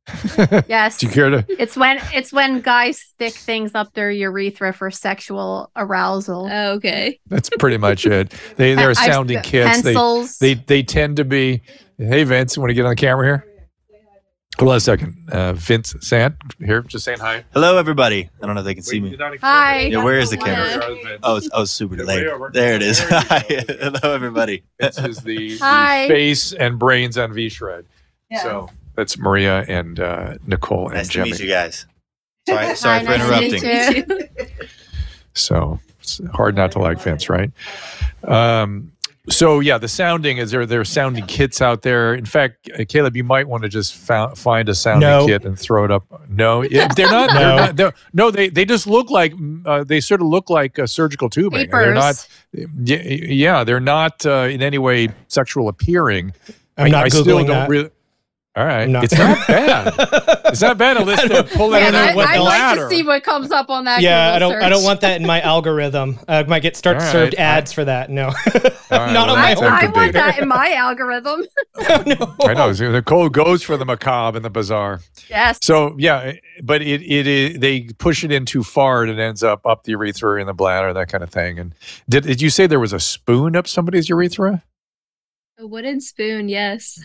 Yes. Do you care to? It's when it's when guys stick things up their urethra for sexual arousal. Oh, okay. That's pretty much it. They they're sounding kits. Pencils. They, they they tend to be. Hey Vince, want to get on the camera here? Hold on a second. Uh, Vince Sant here, just saying hi. Hello, everybody. I don't know if they can see me. Hi. Yeah, where is the camera? Oh, it's, oh, super delayed. There it is. Hi. Hello, everybody. This is the, the face and brains on V Shred. Yeah. So that's Maria and uh, Nicole nice and Jimmy. Nice to meet you guys. Sorry, sorry Hi, for nice interrupting. so it's hard not to like Vince, right? Um, so yeah, the sounding is there. There are sounding kits out there. In fact, uh, Caleb, you might want to just found, find a sounding no. kit and throw it up. No, they're not. no. They're not they're, no, they they just look like uh, they sort of look like a surgical tubing. Papers. They're not. Yeah, they're not uh, in any way sexual appearing. I'm I, not I still don't that. really. All right. No. It's not bad. it's not bad. At least to pull that yeah, I, I'd like to see what comes up on that. Yeah, I don't. Search. I don't want that in my algorithm. Uh, I might get start right. served ads for that. No, right, not on my I, I want that in my algorithm. Oh, no. I know. The code goes for the macabre and the bizarre. Yes. So yeah, but it it is they push it in too far and it ends up up the urethra and the bladder, that kind of thing. And did did you say there was a spoon up somebody's urethra? A wooden spoon, yes.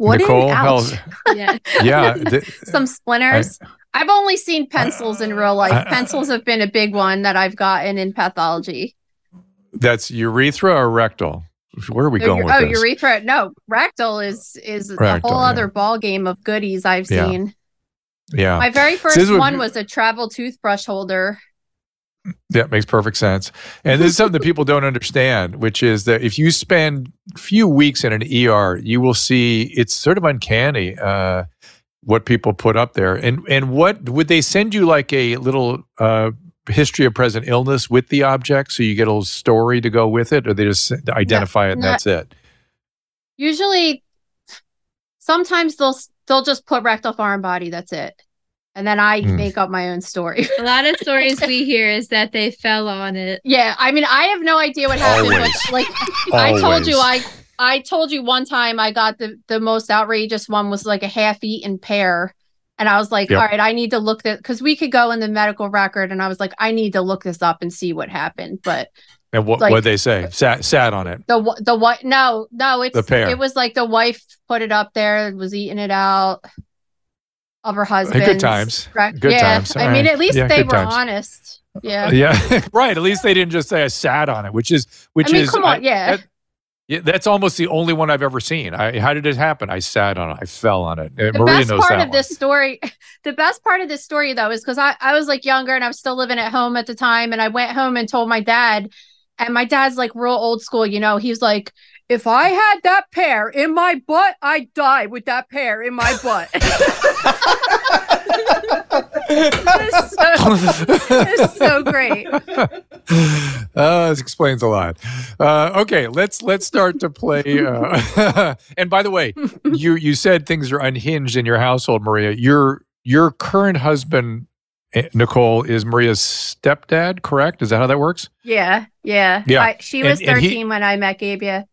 Wooden? Nicole, ouch. yeah. yeah. Some splinters. I, have only seen pencils in real life. Pencils have been a big one that I've gotten in pathology. That's urethra or rectal? Where are we oh, going with oh, this? urethra. No, rectal is is rectal, a whole yeah. other ball game of goodies I've seen. Yeah. My very first one was a travel toothbrush holder. That makes perfect sense. And this is something that people don't understand, which is that if you spend a few weeks in an ER, you will see it's sort of uncanny uh, what people put up there. And and what would they send you like a little uh, history of present illness with the object, so you get a little story to go with it, or they just identify it and that's it? Usually, sometimes they'll they'll just put rectal foreign body. That's it and then I mm. make up my own story. a lot of stories we hear is that they fell on it. Yeah, I mean, I have no idea what happened. But, like I told you, I I told you one time I got the the most outrageous one was like a half eaten pear. And I was like, yep. all right, I need to look that because we could go in the medical record. And I was like, I need to look this up and see what happened. But and what like, what they say? Sat sat on it. The the what? No, no, it's the pear. It was like the wife put it up there, was eating it out of her husband. Good times. Good yeah. times. All I mean, at least yeah, they were times. honest. Yeah. Yeah. right. At least they didn't just say I sat on it, which is which I mean, is come on, I, yeah. That, yeah, that's almost the only one I've ever seen. I, how did it happen? I sat on it. I fell on it. The Maria best part of one. this story, the best part of this story though, is because I, I was like younger and I was still living at home at the time, and I went home and told my dad, and my dad's like real old school, you know. He's like, if I had that pear in my butt, I'd die with that pear in my butt. it's, so, it's so great. Uh, this explains a lot. Uh, okay, let's let's start to play. Uh, and by the way, you you said things are unhinged in your household, Maria. Your your current husband eh, Nicole is Maria's stepdad, correct? Is that how that works? Yeah, yeah. Yeah. I, she was and, 13 and he, when I met Gabia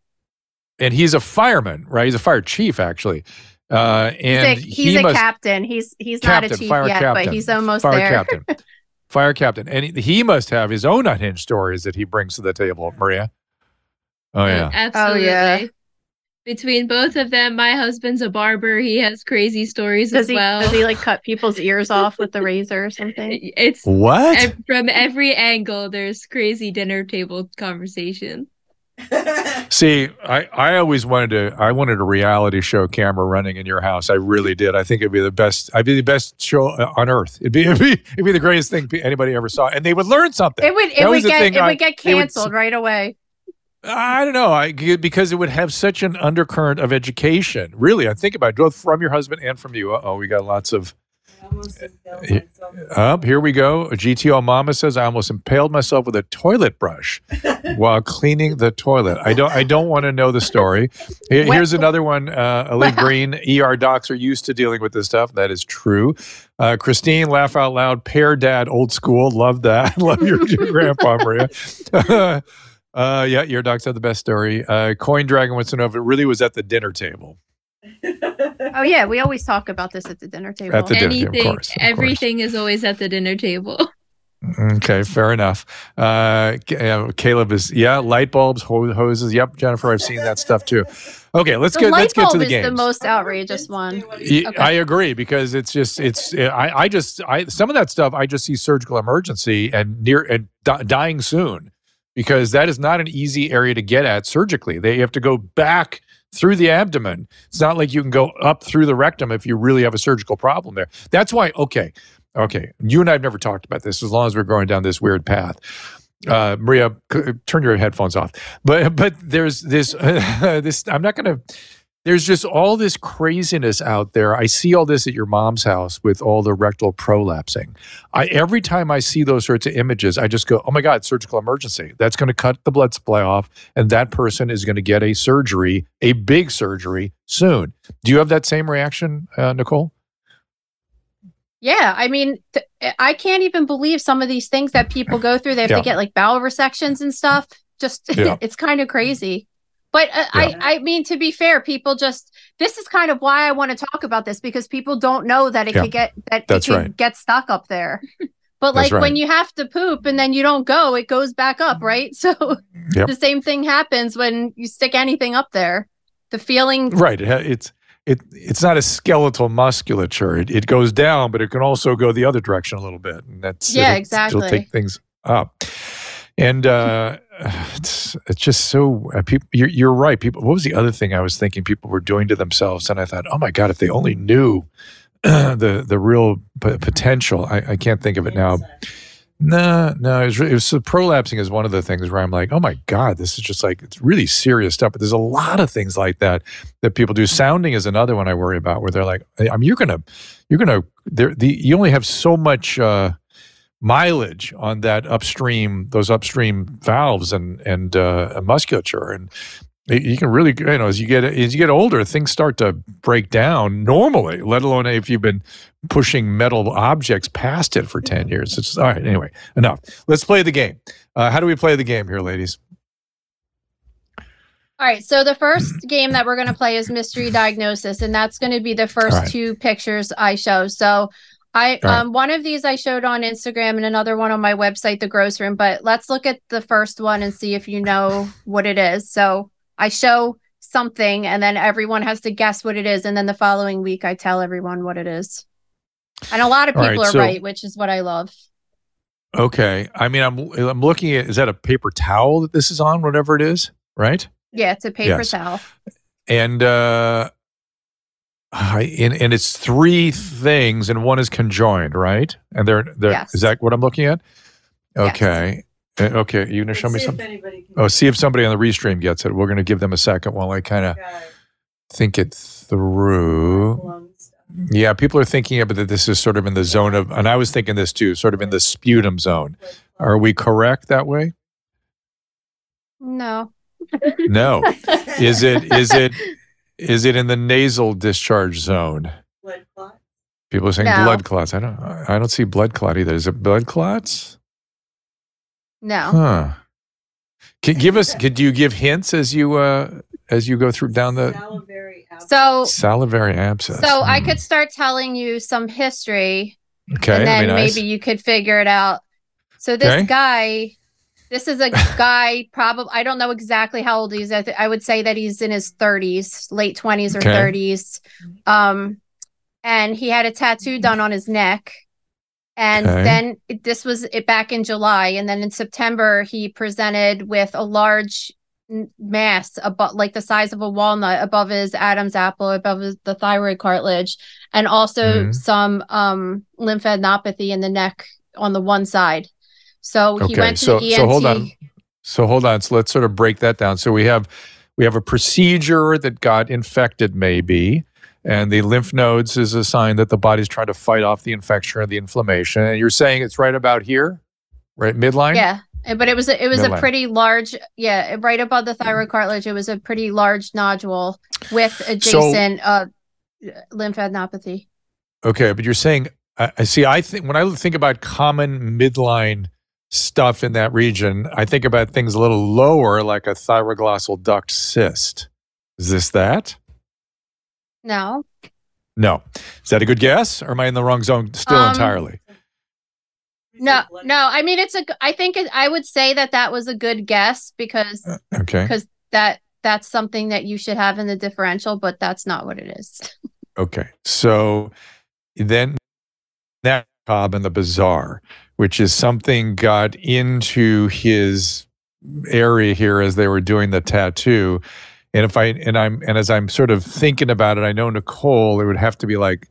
and he's a fireman, right? He's a fire chief, actually. Uh, and he's a, he's he a must, captain. He's he's captain, not a chief yet, captain, but he's almost fire there. captain, fire captain, and he, he, must have his own unhinged stories that he brings to the table, Maria. Oh yeah, absolutely. Oh, yeah. between both of them, my husband's a barber. He has crazy stories does as he, well. Does he like cut people's ears off with the razor or something? It's what from every angle. There's crazy dinner table conversation. See, I, I always wanted to I wanted a reality show camera running in your house. I really did. I think it'd be the best. I'd be the best show uh, on earth. It'd be it'd be, it'd be the greatest thing anybody ever saw, and they would learn something. It would it That would get it I- would get they would- canceled right away. I don't know. I because it would have such an undercurrent of education. Really, I think about it, both from your husband and from you. Oh, we got lots of. Up here we go. GTO Mama says I almost impaled myself with a toilet brush while cleaning the toilet. I don't. I don't want to know the story. Here's another one. Uh, Ali Green. ER docs are used to dealing with this stuff. That is true. Uh, Christine, laugh out loud. Pear dad, old school. Love that. Love your, your grandpa, Maria. uh, yeah, your docs have the best story. Uh, Coin Dragon wants to know if it really was at the dinner table. Oh yeah, we always talk about this at the dinner table. At the dinner table, of course, of everything is always at the dinner table. Okay, fair enough. Uh, Ca- uh, Caleb is yeah, light bulbs, hoses. Yep, Jennifer, I've seen that stuff too. Okay, let's the get let's get to the game. the most outrageous one. Okay. I agree because it's just it's I I just I some of that stuff I just see surgical emergency and near and di- dying soon because that is not an easy area to get at surgically. They have to go back through the abdomen. It's not like you can go up through the rectum if you really have a surgical problem there. That's why okay. Okay, you and I have never talked about this as long as we're going down this weird path. Uh, Maria, c- turn your headphones off. But but there's this this. I'm not going to there's just all this craziness out there. I see all this at your mom's house with all the rectal prolapsing. I every time I see those sorts of images, I just go, "Oh my god, surgical emergency. That's going to cut the blood supply off and that person is going to get a surgery, a big surgery soon." Do you have that same reaction, uh, Nicole? Yeah, I mean, th- I can't even believe some of these things that people go through. They have Yeah. to get like bowel resections and stuff. Just Yeah. it's kind of crazy. But uh, I, I mean, to be fair, people just this is kind of why I want to talk about this because people don't know that it Yeah. could get that That's it could right. get stuck up there. But like when you have to poop and then you don't go, it goes back up, right? So Yep. the same thing happens when you stick anything up there. The feeling Right. It, it's it it's not a skeletal musculature. It, it goes down, but it can also go the other direction a little bit, and that's Yeah, it'll- exactly. It'll take things up, and uh, it's it's just so uh, people. You're you're right. People. What was the other thing I was thinking people were doing to themselves? And I thought, oh my god, if they only knew the the real p- potential. I, I can't think of it now. No, no, it was, it was so prolapsing is one of the things where I'm like, oh my god, this is just like it's really serious stuff. But there's a lot of things like that that people do. Sounding is another one I worry about, where they're like, I mean, you're gonna, you're gonna, there, the you only have so much uh, mileage on that upstream, those upstream valves and and uh, musculature, and you- can really, you know, as you get as you get older, things start to break down normally. Let alone if you've been pushing metal objects past it for ten years. It's all right. Anyway, enough. Let's play the game. Uh, how do we play the game here, ladies? All right, so the first game that we're going to play is mystery diagnosis, and that's going to be the first right. two pictures I show. So, I right. um one of these I showed on Instagram and another one on my website, The Gross Room. But let's look at the first one and see if you know what it is. So I show something, and then everyone has to guess what it is, and then the following week I tell everyone what it is. And a lot of All right, people are so- right, which is what I love. Okay. I mean, I'm I'm looking at is that a paper towel that this is on, whatever it is, right? Yeah, it's a paper Yes. towel. and uh I, and, and it's three things and one is conjoined right? And they're they're Yes. is that what i'm looking at? Yes. okay. Uh, okay you gonna show me something oh see if somebody on the restream gets it. We're gonna give them a second while i kind of think it through. Yeah people are thinking of it that this is sort of in the zone of and i was thinking this too sort of in the sputum zone. Are we correct that way? No. no. Is it is it is it in the nasal discharge zone people are saying No. blood clots i don't i don't see blood clot either is it blood clots No. huh can give us could you give hints as you uh as you go through down the So salivary abscess So I Hmm. could start telling you some history, okay and then that'd nice. maybe you could figure it out. So this Okay. guy this is a guy, probably, I don't know exactly how old he is. I, th- I would say that he's in his 30s, late 20s or okay. 30s. Um, and he had a tattoo done on his neck. And okay. then it, this was it back in July. And then in September, he presented with a large mass about like the size of a walnut above his Adam's apple, above his, the thyroid cartilage, and also mm-hmm. some um, lymphadenopathy in the neck on the one side. So he okay. went to so, the ENT. So hold on. So hold on. So let's sort of break that down. So we have we have a procedure that got infected, maybe, and the lymph nodes is a sign that the body's trying to fight off the infection or the inflammation. And you're saying it's right about here, right midline. Yeah, but it was a, it was midline. a pretty large, yeah, right above the thyroid cartilage. It was a pretty large nodule with adjacent so, uh, lymphadenopathy. Okay, but you're saying I see. I think when I think about common midline stuff in that region, I think about things a little lower, like a thyroglossal duct cyst. Is this that? No. No. Is that a good guess, or am I in the wrong zone still um, entirely? No, no. I mean, it's a. I think it, I would say that that was a good guess because uh, okay because that that's something that you should have in the differential, but that's not what it is. okay, so then that Cobb and the bizarre, which is something got into his area here as they were doing the tattoo. And if I and I'm and as I'm sort of thinking about it, I know Nicole, it would have to be like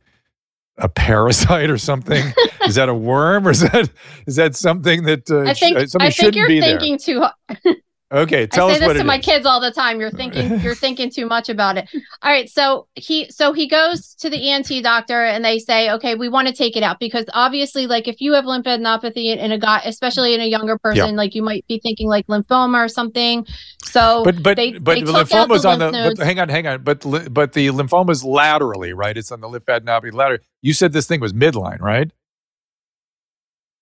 a parasite or something. is that a worm or is that is that something that uh, I think, sh- I think you're thinking there? too Okay, tell us. I say this to is. my kids all the time. You're thinking you're thinking too much about it. All right, so he so he goes to the ENT doctor and they say, okay, we want to take it out because obviously, like if you have lymphadenopathy in a guy, especially in a younger person, like you might be thinking like lymphoma or something. So, but but they, but they the lymphoma's the on the. But, hang on, hang on. But but the lymphoma's laterally, right? It's on the lymphadenopathy lateral. You said this thing was midline, right?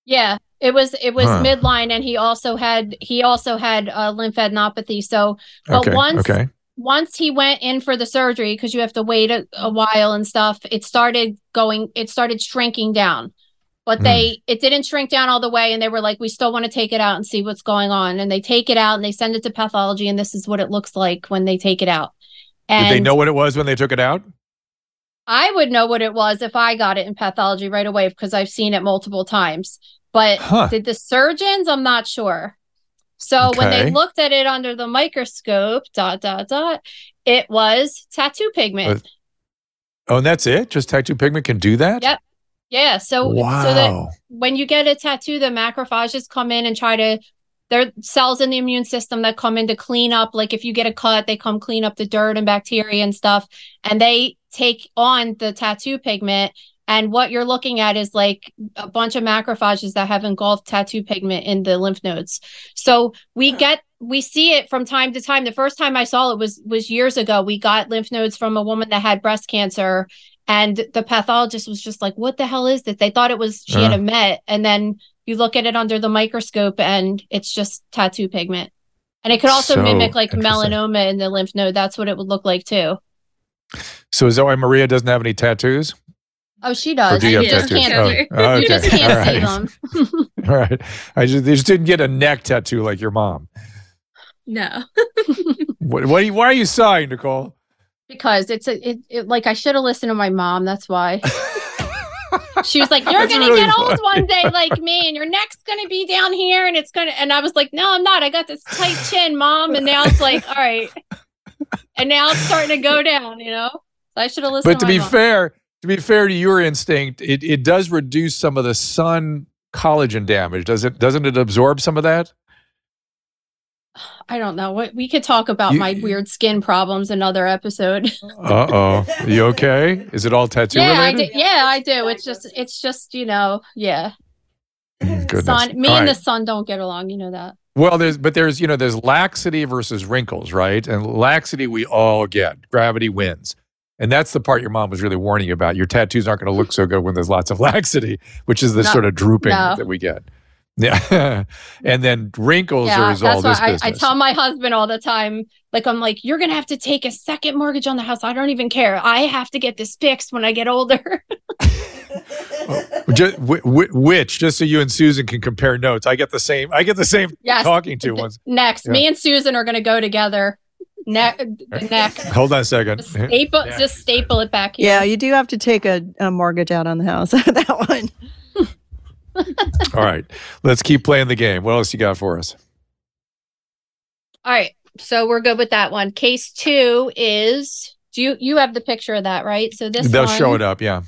Yeah, it was it was huh. midline, and he also had he also had uh, lymphadenopathy. So, but okay, once okay. once he went in for the surgery, because you have to wait a, a, while and stuff, it started going. It started shrinking down, but mm. they it didn't shrink down all the way, and they were like, we still want to take it out and see what's going on. And they take it out and they send it to pathology, and this is what it looks like when they take it out. And Did they know what it was when they took it out? I would know what it was if I got it in pathology right away because I've seen it multiple times. But huh. did the surgeons? I'm not sure. So okay. when they looked at it under the microscope, dot dot dot, it was tattoo pigment. Uh, oh, and that's it? Just tattoo pigment can do that? Yep. Yeah. So wow. so that when you get a tattoo, the macrophages come in and try to there are cells in the immune system that come in to clean up. Like if you get a cut, they come clean up the dirt and bacteria and stuff, and they take on the tattoo pigment and what you're looking at is like a bunch of macrophages that have engulfed tattoo pigment in the lymph nodes. So we get we see it from time to time. The first time I saw it was was years ago. We got lymph nodes from a woman that had breast cancer and the pathologist was just like, "What the hell is that?" They thought it was she uh. had a met and then you look at it under the microscope and it's just tattoo pigment. And it could also so mimic like melanoma in the lymph node. That's what it would look like too. So Zoe and Maria doesn't have any tattoos? Oh, she does. do you, you just can't oh, see. Oh, okay. You just can't All right. see them. All right. I just, they just didn't get a neck tattoo like your mom. No. what, what are you, why are you sighing, Nicole? Because it's a, it, it like I should have listened to my mom. That's why. she was like, "You're gonna really get funny. old one day like me, and your neck's gonna be down here, and it's gonna." And I was like, "No, I'm not. I got this tight chin, mom." And now it's like, "All right," and now it's starting to go down. You know, so I should have listened. But to, to be mom. fair, to be fair to your instinct, it, it does reduce some of the sun collagen damage. Does it? Doesn't it absorb some of that? I don't know. What we could talk about you, my weird skin problems another episode. uh oh. You okay? Is it all tattoo yeah, related? I do. Yeah, I do. It's just it's just, you know, yeah. Goodness. Sun, me all and right. the sun don't get along, you know that. Well, there's but there's you know there's laxity versus wrinkles, right? And laxity we all get. Gravity wins. And that's the part your mom was really warning you about. Your tattoos aren't going to look so good when there's lots of laxity, which is the sort of drooping no. that we get. Yeah. and then wrinkles yeah, are all this I, I, tell my husband all the time, like, I'm like, you're going to have to take a second mortgage on the house. I don't even care. I have to get this fixed when I get older. Oh, well, just, which, just so you and Susan can compare notes, I get the same. I get the same yes. talking to ones. Next, yeah. me and Susan are going to go together. Neck, neck. Hold on a second. Just staple, yeah. just staple it back here. Yeah, you do have to take a, a mortgage out on the house. that one. All right, let's keep playing the game. What else you got for us? All right, so we're good with that one. Case two is do you you have the picture of that right? So this they'll one, show it up, yeah.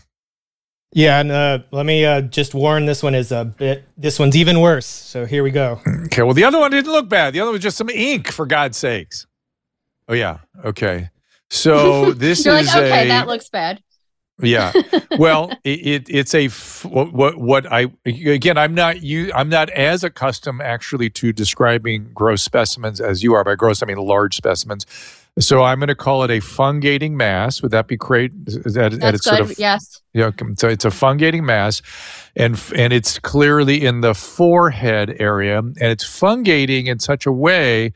Yeah, and uh, let me uh, just warn this one is a bit. This one's even worse. So here we go. Okay. Well, the other one didn't look bad. The other one was just some ink, for God's sakes. Oh yeah. Okay. So this You're is like, okay, a, that looks bad. Yeah. Well, it, it, it's a what, what what I again I'm not you I'm not as accustomed actually to describing gross specimens as you are. By gross I mean large specimens. So I'm going to call it a fungating mass. Would that be great? That, That's it's good. Sort of, yes. Yeah. so it's a fungating mass, and and it's clearly in the forehead area, and it's fungating in such a way.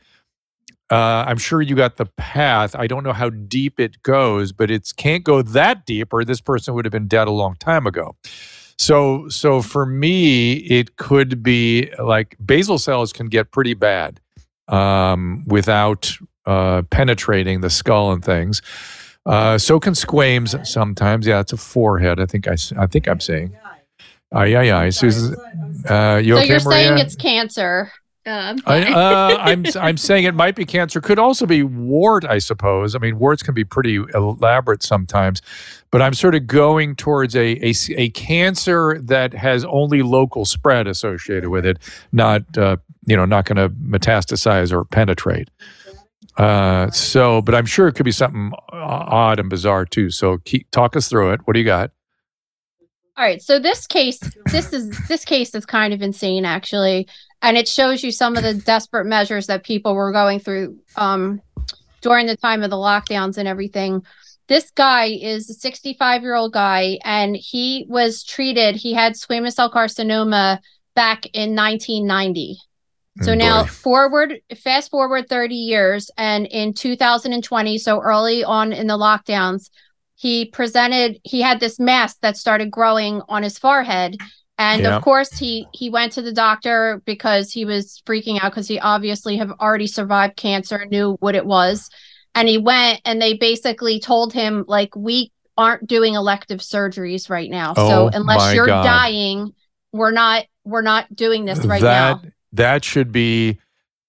Uh, I'm sure you got the path. I don't know how deep it goes, but it can't go that deep, or this person would have been dead a long time ago. So, so for me, it could be like basal cells can get pretty bad um, without uh, penetrating the skull and things. Uh, so can squames sometimes. Yeah, it's a forehead. I think I, I think I'm saying. Aye, aye, aye. Susan, uh, you so okay, you're Maria? saying it's cancer. Uh, I, uh, I'm I'm saying it might be cancer. Could also be wart, I suppose. I mean, warts can be pretty elaborate sometimes, but I'm sort of going towards a a, a cancer that has only local spread associated with it, not uh, you know, not going to metastasize or penetrate. Uh, so, but I'm sure it could be something odd and bizarre too. So, keep, talk us through it. What do you got? All right. So this case, this is this case is kind of insane, actually, and it shows you some of the desperate measures that people were going through um, during the time of the lockdowns and everything. This guy is a 65 year old guy, and he was treated. He had squamous cell carcinoma back in 1990. So oh, now forward, fast forward 30 years, and in 2020, so early on in the lockdowns, he presented, he had this mass that started growing on his forehead. And yeah. of course, he he went to the doctor because he was freaking out because he obviously have already survived cancer, knew what it was. And he went and they basically told him, like, we aren't doing elective surgeries right now. Oh, so unless you're God. dying, we're not we're not doing this right that now that should be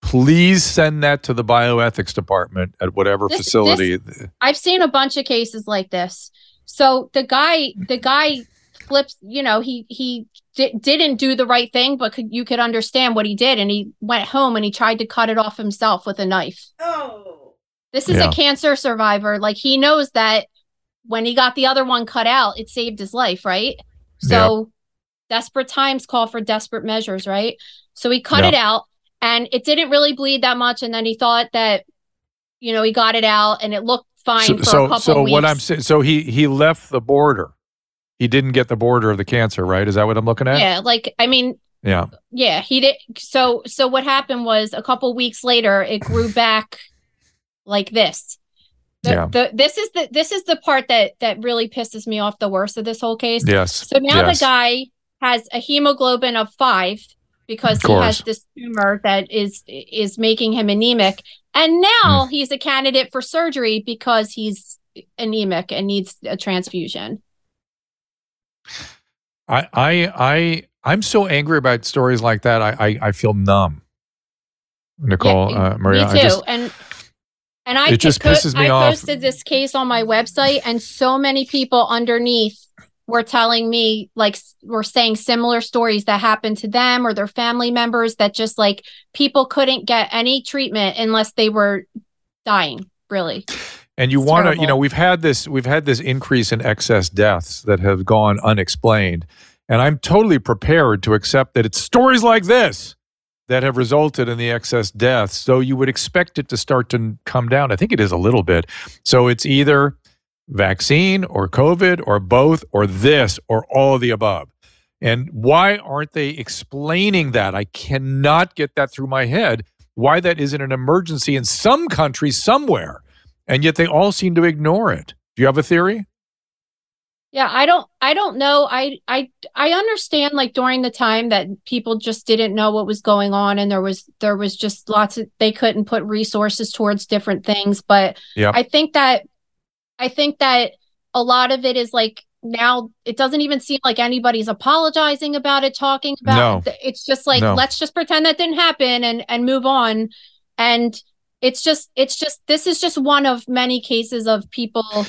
please send that to the bioethics department at whatever this, facility this, i've seen a bunch of cases like this so the guy the guy flips you know he he di- didn't do the right thing but could, you could understand what he did and he went home and he tried to cut it off himself with a knife oh this is yeah. a cancer survivor like he knows that when he got the other one cut out it saved his life right so yeah. desperate times call for desperate measures right so he cut it out and it didn't really bleed that much. And then he thought that, you know, he got it out and it looked fine so, for so, a couple so weeks. what I'm saying, so he, he left the border. He didn't get the border of the cancer, right? Is that what I'm looking at? Yeah. Like, I mean, yeah. Yeah. He did. So, so what happened was a couple weeks later, it grew back like this. The, yeah. The, this is the this is the part that that really pisses me off the worst of this whole case. Yes. So now yes. the guy has a hemoglobin of five because he has this tumor that is is making him anemic and now mm. he's a candidate for surgery because he's anemic and needs a transfusion i i i i'm so angry about stories like that i i, I feel numb nicole yeah, uh, maria me too just, and and I it just pisses me I off. posted this case on my website, and so many people underneath were telling me like were saying similar stories that happened to them or their family members that just like people couldn't get any treatment unless they were dying really and you want to you know we've had this we've had this increase in excess deaths that have gone unexplained and i'm totally prepared to accept that it's stories like this that have resulted in the excess deaths so you would expect it to start to come down i think it is a little bit so it's either vaccine or COVID or both or this or all of the above. And why aren't they explaining that? I cannot get that through my head. Why that isn't an emergency in some country somewhere. And yet they all seem to ignore it. Do you have a theory? Yeah, I don't I don't know. I I I understand like during the time that people just didn't know what was going on and there was there was just lots of they couldn't put resources towards different things, but yeah. I think that I think that a lot of it is like now it doesn't even seem like anybody's apologizing about it talking about no. it. it's just like no. let's just pretend that didn't happen and and move on and it's just it's just this is just one of many cases of people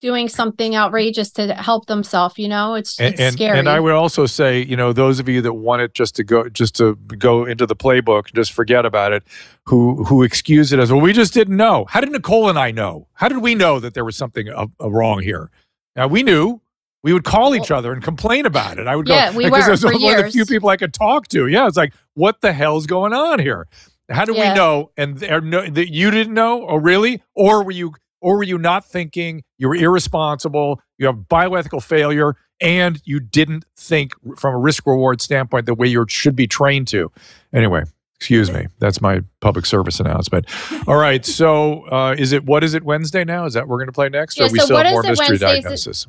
doing something outrageous to help themselves you know? It's, and, it's and, scary. and i would also say you know those of you that want it just to go just to go into the playbook just forget about it who who excuse it as well we just didn't know. How did nicole and i know? How did we know that there was something uh, uh, wrong here? Now we knew. We would call each other and complain about it. I would yeah, go we because were, there's one years. of the few people i could talk to. Yeah it's like what the hell's going on here how do Yeah. we know and no, that you didn't know? Oh really? Or were you or were you not thinking you were irresponsible you have bioethical failure and you didn't think from a risk reward standpoint the way you should be trained to? Anyway excuse me. That's my public service announcement. All right. So uh, is it what is it wednesday now? Is that what we're going to play next? Yeah, or we so still what have more is it mystery Wednesdays is- diagnosis?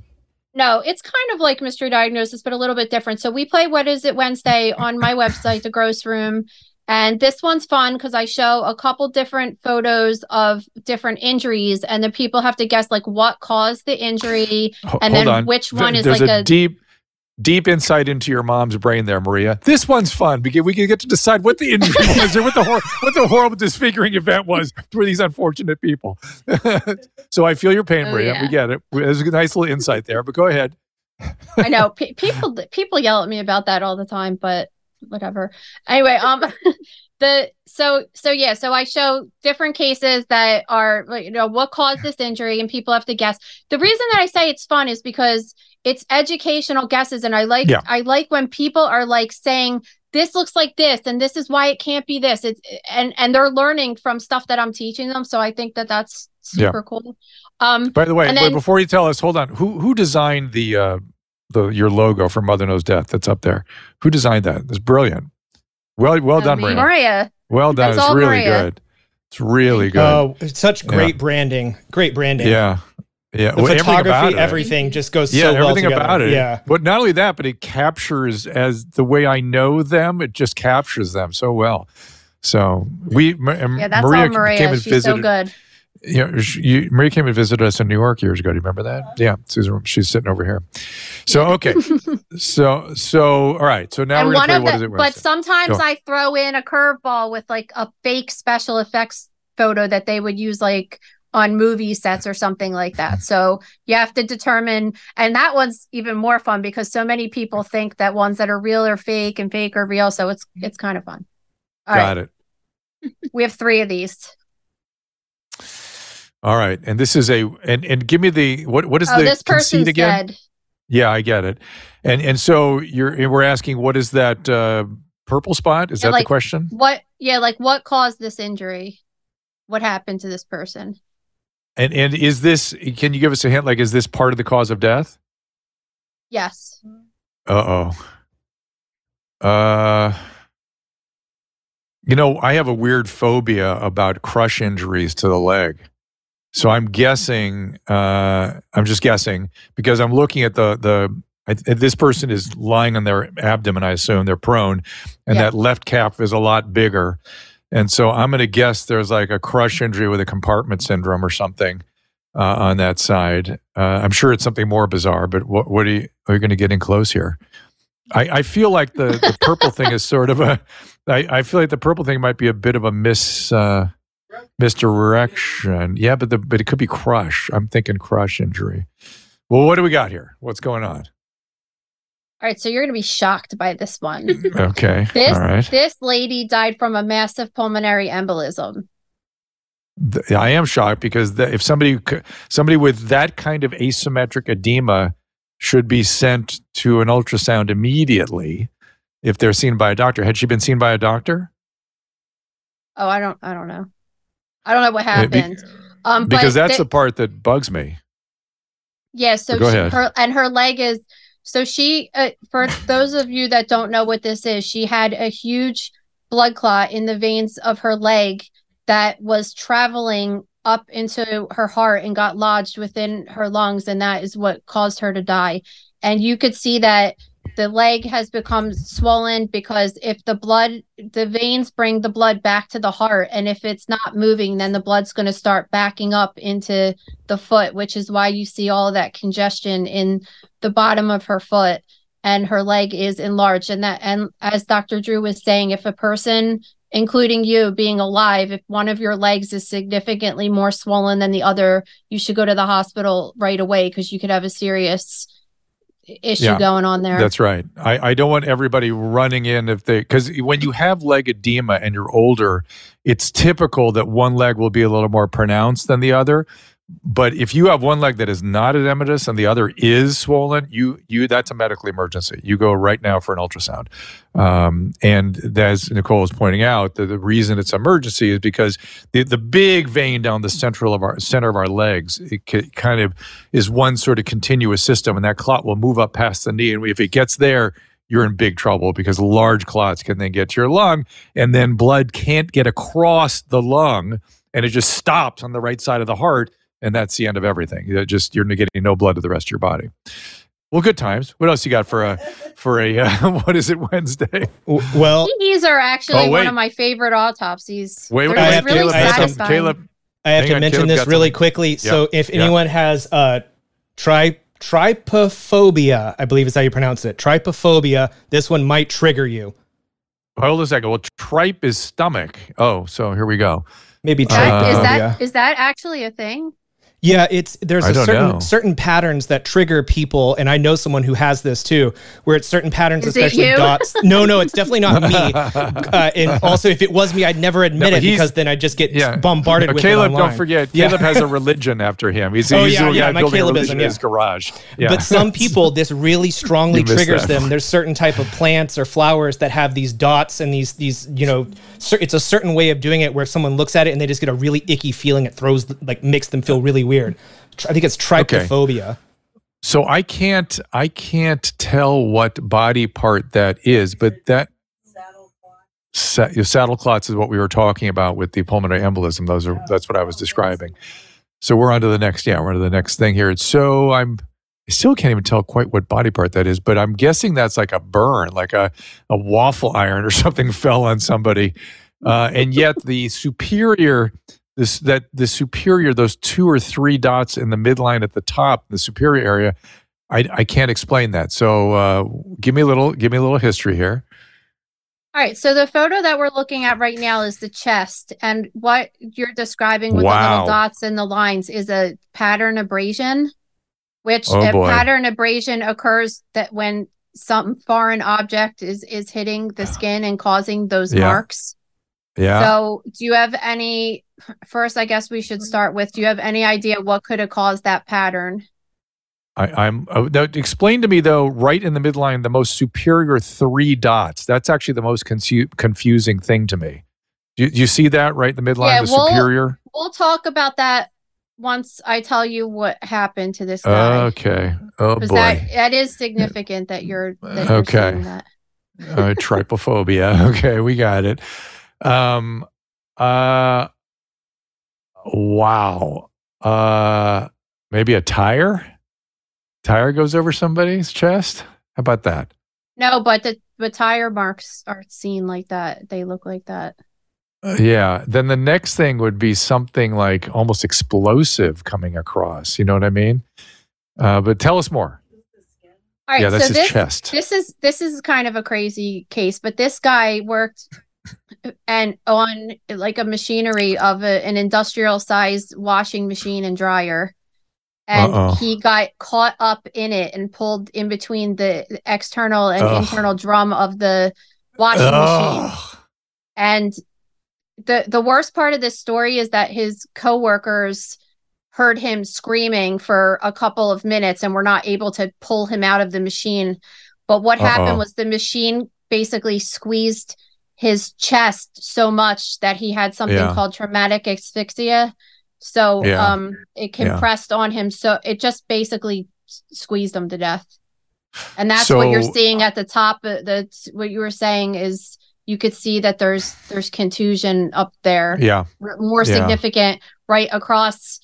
No, it's kind of like mystery diagnosis, but a little bit different. So we play What Is It Wednesday on my website, The Gross Room. And this one's fun because I show a couple different photos of different injuries, and the people have to guess like what caused the injury, and then on. which Th- one is like a, a, deep deep insight into your mom's brain there maria. This one's fun because we can get to decide what the injury was or what the hor- what the horrible disfiguring event was for these unfortunate people. So i feel your pain Oh, maria. Yeah. we get it. There's a nice little insight there but go ahead. I know. Pe- people people yell at me about that all the time, but whatever. Anyway, um, the so so yeah, so I show different cases that are like you know what caused this injury, and people have to guess. The reason that I say it's fun is because it's educational guesses, and I like Yeah. I like when people are like saying this looks like this and this is why it can't be this it's and and they're learning from stuff that i'm teaching them so i think that that's Yeah. super cool um by the way then- before you tell us hold on who who designed the uh the your logo for mother knows death that's up there who designed that it's brilliant well well done maria maria well done That's it's all really Maria. good it's really good Oh, it's such Yeah. great branding. Great branding. Yeah. Yeah. The Well, everything photography, about it. everything just goes Yeah, so well everything together. about it. Yeah. But not only that, but it captures as the way I know them, it just captures them so well. So we, Ma- yeah that's Maria, all maria came and she's visited. so good You know, she, you, Maria came and visited us in New York years ago. Do you remember that? Yeah, Susan, she's sitting over here. So okay, so so all right. So now and we're one gonna of the, what is it? but Wednesday? sometimes I throw in a curveball with like a fake special effects photo that they would use like on movie sets or something like that. So you have to determine, and that one's even more fun because so many people think that ones that are real are fake and fake are real. So it's it's kind of fun. All Got right, it. we have three of these. All right, and this is a and and give me the what what is oh, the this person's again? dead. Yeah, I get it. And and so you're we're asking what is that uh, purple spot? Is Yeah, that like- the question? What? Yeah, like what caused this injury? What happened to this person? And and is this? Can you give us a hint? Like, is this part of the cause of death? Yes. Uh oh. Uh. You know, I have a weird phobia about crush injuries to the leg. So I'm guessing. Uh, I'm just guessing because I'm looking at the the. I, this person is lying on their abdomen. I assume they're prone, and Yeah. that left calf is a lot bigger. And so I'm going to guess there's like a crush injury with a compartment syndrome or something uh, on that side. Uh, I'm sure it's something more bizarre, but what, what are you, are you going to get in close here? I, I feel like the, the purple thing is sort of a, I, I feel like the purple thing might be a bit of a miss. uh, misdirection. Yeah, but the, but it could be crush. I'm thinking crush injury. Well, what do we got here? What's going on? All right, so you're going to be shocked by this one. Okay. This All right. this lady died from a massive pulmonary embolism. Th- I am shocked because the, if somebody somebody with that kind of asymmetric edema should be sent to an ultrasound immediately if they're seen by a doctor. Had she been seen by a doctor? Oh, I don't I don't know. I don't know what Uh, be- happened. um, because that's the- the part that bugs me. yeah. So Go she, ahead. her and her leg is so she. Uh, for those of you that don't know what this is, she had a huge blood clot in the veins of her leg that was traveling up into her heart and got lodged within her lungs and that is what caused her to die and you could see that the leg has become swollen because if the blood the veins bring the blood back to the heart and if it's not moving then the blood's going to start backing up into the foot which is why you see all that congestion in the bottom of her foot and her leg is enlarged. And that and as dr drew was saying if a person including you being alive if one of your legs is significantly more swollen than the other you should go to the hospital right away because you could have a serious issue yeah, going on there. That's right. I, I don't want everybody running in if they because when you have leg edema and you're older, it's typical that one leg will be a little more pronounced than the other. But if you have one leg that is not edematous and the other is swollen, you you that's a medical emergency. You go right now for an ultrasound. Um, and as Nicole was pointing out, the, the reason it's emergency is because the, the big vein down the central of our center of our legs it c- kind of is one sort of continuous system, and that clot will move up past the knee, and if it gets there, you're in big trouble because large clots can then get to your lung, and then blood can't get across the lung, and it just stops on the right side of the heart and that's the end of everything. You just you're getting no blood to the rest of your body. Well, good times. What else you got for a for a uh, what is it Wednesday? Well, these are actually oh, one of my favorite autopsies. Wait, wait, wait really Caleb, satisfying. Caleb, I have to on, mention Caleb this really something. quickly. Yeah. So, if anyone yeah. has uh, tri trypophobia, I believe is how you pronounce it. Trypophobia. This one might trigger you. Hold a second. Well, tripe is stomach. Oh, so here we go. Maybe uh, is that is that actually a thing? Yeah, it's there's a certain know. certain patterns that trigger people, and I know someone who has this too, where it's certain patterns, Is especially dots. No, no, it's definitely not me. Uh, and also, if it was me, I'd never admit no, it because then I'd just get yeah. bombarded no, with Caleb. don't forget, yeah. Caleb has a religion after him. He's, oh, he's yeah, yeah, my Calebism, yeah. in his garage. Yeah. But some people, this really strongly triggers them. There's certain type of plants or flowers that have these dots and these these you know, it's a certain way of doing it where if someone looks at it and they just get a really icky feeling, it throws like makes them feel really weird. I think it's trypophobia. Okay. So I can't I can't tell what body part that is, but that saddle, saddle clots is what we were talking about with the pulmonary embolism. Those are that's what I was describing. So we're on to the next. Yeah, we're on to the next thing here. So I'm I still can't even tell quite what body part that is, but I'm guessing that's like a burn, like a, a waffle iron or something fell on somebody. Uh, and yet the superior this that the superior those two or three dots in the midline at the top the superior area i i can't explain that so uh, give me a little give me a little history here all right so the photo that we're looking at right now is the chest and what you're describing with wow. the little dots and the lines is a pattern abrasion which oh, a pattern abrasion occurs that when some foreign object is is hitting the skin and causing those yeah. marks yeah. So, do you have any? First, I guess we should start with. Do you have any idea what could have caused that pattern? I, am uh, now explain to me though, right in the midline, the most superior three dots. That's actually the most confu- confusing thing to me. Do you, do you, see that right in the midline, yeah, the we'll, superior? We'll talk about that once I tell you what happened to this guy. Okay. Oh boy. That, that is significant that you're that okay. You're that. uh, trypophobia. Okay, we got it. Um, uh, wow. Uh, maybe a tire? Tire goes over somebody's chest? How about that? No, but the, the tire marks aren't seen like that. They look like that. Yeah. Then the next thing would be something like almost explosive coming across. You know what I mean? Uh, but tell us more. All right, yeah, that's so his this, chest. This is this is kind of a crazy case, but this guy worked and on like a machinery of a, an industrial sized washing machine and dryer and Uh-oh. he got caught up in it and pulled in between the external and Ugh. internal drum of the washing Ugh. machine and the the worst part of this story is that his coworkers heard him screaming for a couple of minutes and were not able to pull him out of the machine but what Uh-oh. happened was the machine basically squeezed his chest so much that he had something yeah. called traumatic asphyxia. So yeah. um it compressed yeah. on him so it just basically squeezed him to death. And that's so, what you're seeing at the top that's what you were saying is you could see that there's there's contusion up there. Yeah. more significant right across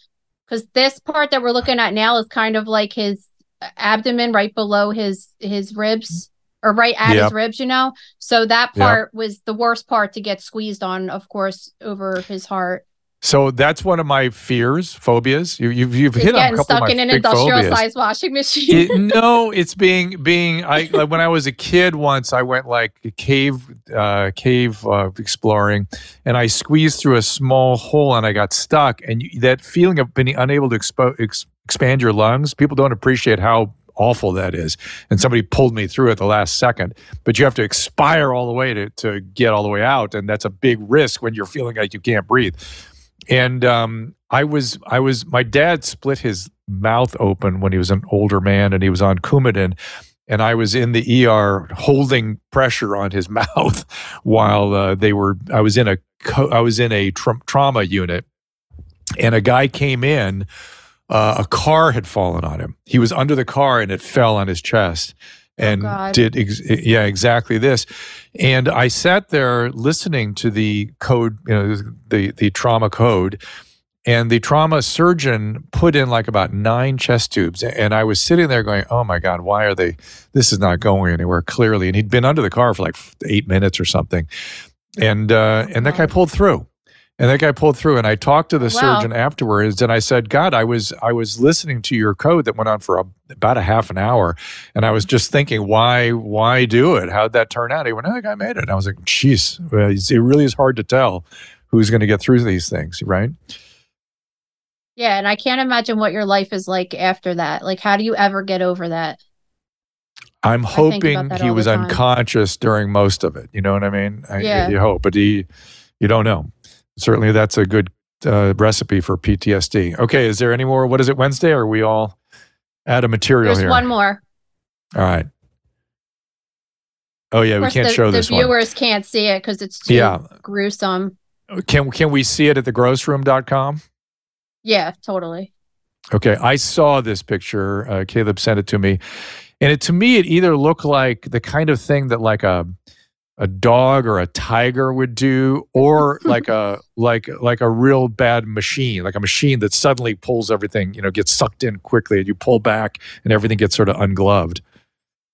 because this part that we're looking at now is kind of like his uh, abdomen right below his his ribs or right at yep. his ribs, you know. So that part yep. was the worst part to get squeezed on, of course, over his heart. So that's one of my fears, phobias. You, you've you've hit on a couple stuck of my in an industrial phobias. size washing machine. It, no, it's being being. I like when I was a kid. Once I went like cave uh, cave uh, exploring, and I squeezed through a small hole and I got stuck. And you, that feeling of being unable to expo- ex- expand your lungs, people don't appreciate how awful that is. And somebody pulled me through at the last second, but you have to expire all the way to, to get all the way out. And that's a big risk when you're feeling like you can't breathe. And um, I was, I was, my dad split his mouth open when he was an older man and he was on Coumadin. And I was in the ER holding pressure on his mouth while uh, they were, I was in a, I was in a tra- trauma unit and a guy came in uh, a car had fallen on him. He was under the car and it fell on his chest and God. did ex- yeah exactly this. And I sat there listening to the code, you know, the the trauma code. And the trauma surgeon put in like about nine chest tubes. And I was sitting there going, oh my God, why are they? This is not going anywhere clearly. And he'd been under the car for like eight minutes or something. And, uh, and that guy pulled through. And that guy pulled through, and I talked to the Wow. surgeon afterwards, and I said, "God, I was I was listening to your code that went on for a, about a half an hour, and I was just thinking, why why do it? How'd that turn out?" He went, "Oh, the guy made it." And I was like, "Jeez, it really is hard to tell who's going to get through these things, right?" yeah, and I can't imagine what your life is like after that. Like, how do you ever get over that? I'm hoping he was unconscious during most of it. You know what I mean? I, Yeah. You hope, but he, you don't know. Certainly, that's a good uh, recipe for PTSD. Okay, is there any more? What is it? Wednesday? Or are we all out of material There's here? one more. All right. Oh yeah, we can't the, show the this one. viewers can't see it because it's too Yeah. gruesome. Can can we see it at thegrossroom.com? Yeah, totally. Okay, I saw this picture. Uh, Caleb sent it to me, and it to me it either looked like the kind of thing that like a a dog or a tiger would do, or like a like like a real bad machine, like a machine that suddenly pulls everything, you know, gets sucked in quickly, and you pull back, and everything gets sort of ungloved.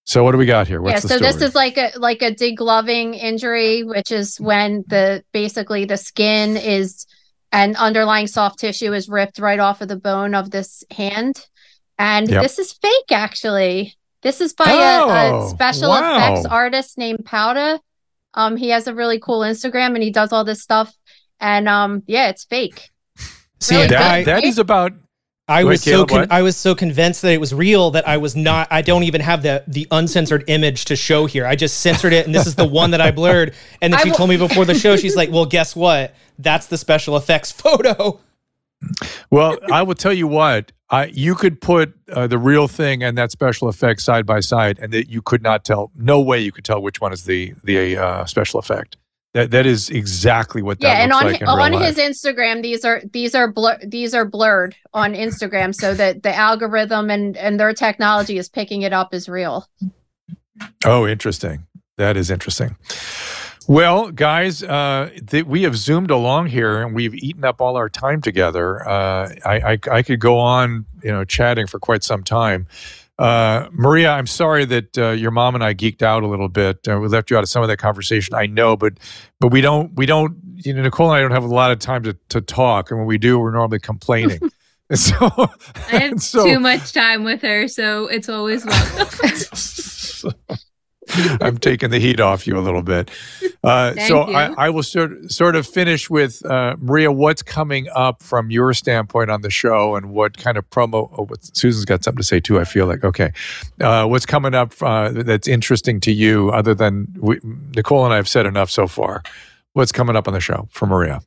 So what do we got here? What's yeah, so this is like a like a degloving injury, which is when the basically the skin is and underlying soft tissue is ripped right off of the bone of this hand. And Yep. this is fake actually. This is by a, Oh, a special wow. effects artist named Powda. Um he has a really cool Instagram and he does all this stuff. And um yeah, it's fake. See, Really? that, I, that is about I Wait, was so con- I was so convinced that it was real that I was not. I don't even have the the uncensored image to show here. I just censored it, and this is the one that I blurred. And then I she will- told me before the show, she's like, "Well, guess what? That's the special effects photo." Well, I will tell you what. I you could put uh, the real thing and that special effect side by side, and that you could not tell. No way you could tell which one is the the uh, special effect. That that is exactly what that yeah, and on like on his life. Instagram, these are these are blur these are blurred on Instagram, so that the algorithm and and their technology is picking it up as real. Oh, interesting. That is interesting. Well, guys, uh, th- we have zoomed along here, and we've eaten up all our time together. Uh, I, I I could go on, you know, chatting for quite some time. Uh, Maria, I'm sorry that uh, your mom and I geeked out a little bit. Uh, we left you out of some of that conversation. I know, but but we don't we don't. You know, Nicole and I don't have a lot of time to to talk, and when we do, we're normally complaining. And so I have so, too much time with her, so it's always welcome. I'm taking the heat off you a little bit. Uh, so. I, I will sort sort of finish with uh, Maria. What's coming up from your standpoint on the show, and what kind of promo? Oh, what, Susan's got something to say too. I feel like okay. Uh, what's coming up uh, that's interesting to you, other than we, Nicole and I have said enough so far? What's coming up on the show for Maria?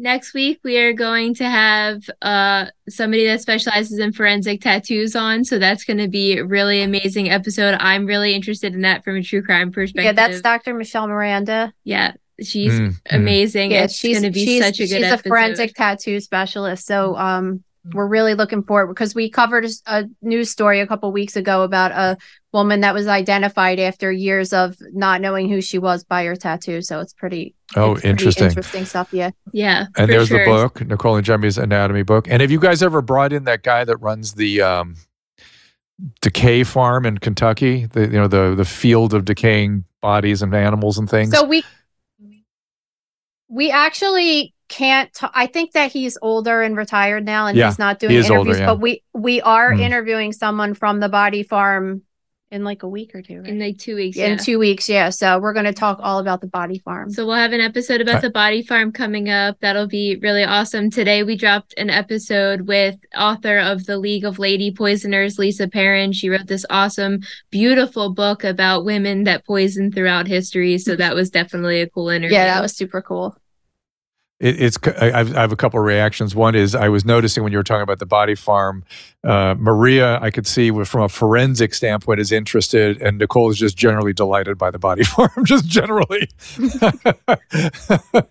Next week we are going to have uh somebody that specializes in forensic tattoos on, so that's going to be a really amazing episode. I'm really interested in that from a true crime perspective. Yeah, that's Dr. Michelle Miranda. yeah, she's Mm, amazing. Yeah, it's she's going to be she's, such a good she's episode. a forensic tattoo specialist. So um we're really looking forward because we covered a news story a couple weeks ago about a woman that was identified after years of not knowing who she was by her tattoo. So it's pretty. Oh, it's interesting. Interesting stuff. Yeah. Yeah. And there's sure. the book, Nicole Angemi's anatomy book. And have you guys ever brought in that guy that runs the um, decay farm in Kentucky? The you know the the field of decaying bodies and animals and things. So we we actually can't t- I think that he's older and retired now and yeah, he's not doing interviews older, yeah. but we we are mm. interviewing someone from the body farm in like a week or two right? in like two weeks in two weeks yeah. So we're going to talk all about the body farm. So we'll have an episode about the body farm coming up. That'll be really awesome. Today we dropped an episode with author of the league of lady poisoners lisa perrin. She wrote this awesome beautiful book about women that poison throughout history. So that was definitely a cool interview. Yeah that was super cool it, it's I have I have a couple of reactions. One is I was noticing when you were talking about the body farm, uh, Maria, I could see from a forensic standpoint is interested, and Nicole is just generally delighted by the body farm, just generally.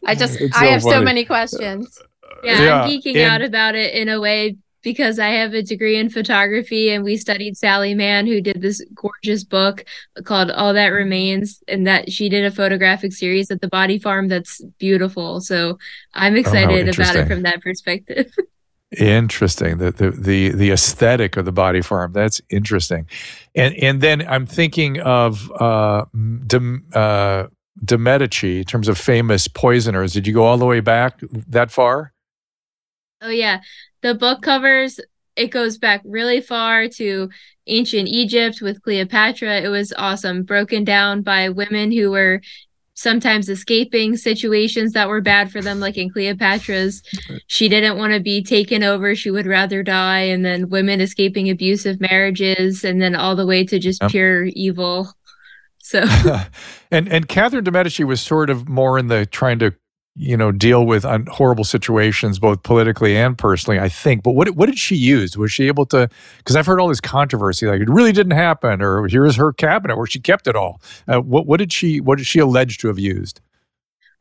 I just I have funny. so many questions. Yeah, yeah. I'm geeking and, out about it in a way because I have a degree in photography and we studied Sally Mann, who did this gorgeous book called All That Remains, and that she did a photographic series at the Body Farm that's beautiful. So I'm oh, excited oh, about it from that perspective. interesting. The, the the the aesthetic of the body farm. That's interesting. And and then I'm thinking of uh, De, uh, De Medici in terms of famous poisoners. Did you go all the way back that far? Oh yeah the book covers it goes back really far to ancient Egypt with Cleopatra. It was awesome, broken down by women who were sometimes escaping situations that were bad for them, like in Cleopatra's. She didn't want to be taken over, she would rather die. And then women escaping abusive marriages, and then all the way to just yep. pure evil. So, and and Catherine de Medici was sort of more in the trying to you know, deal with un- horrible situations, both politically and personally, I think. But what, what did she use? Was she able to? Because I've heard all this controversy, like it really didn't happen, or here is her cabinet where she kept it all. Uh, what, what did she, what did she allege to have used?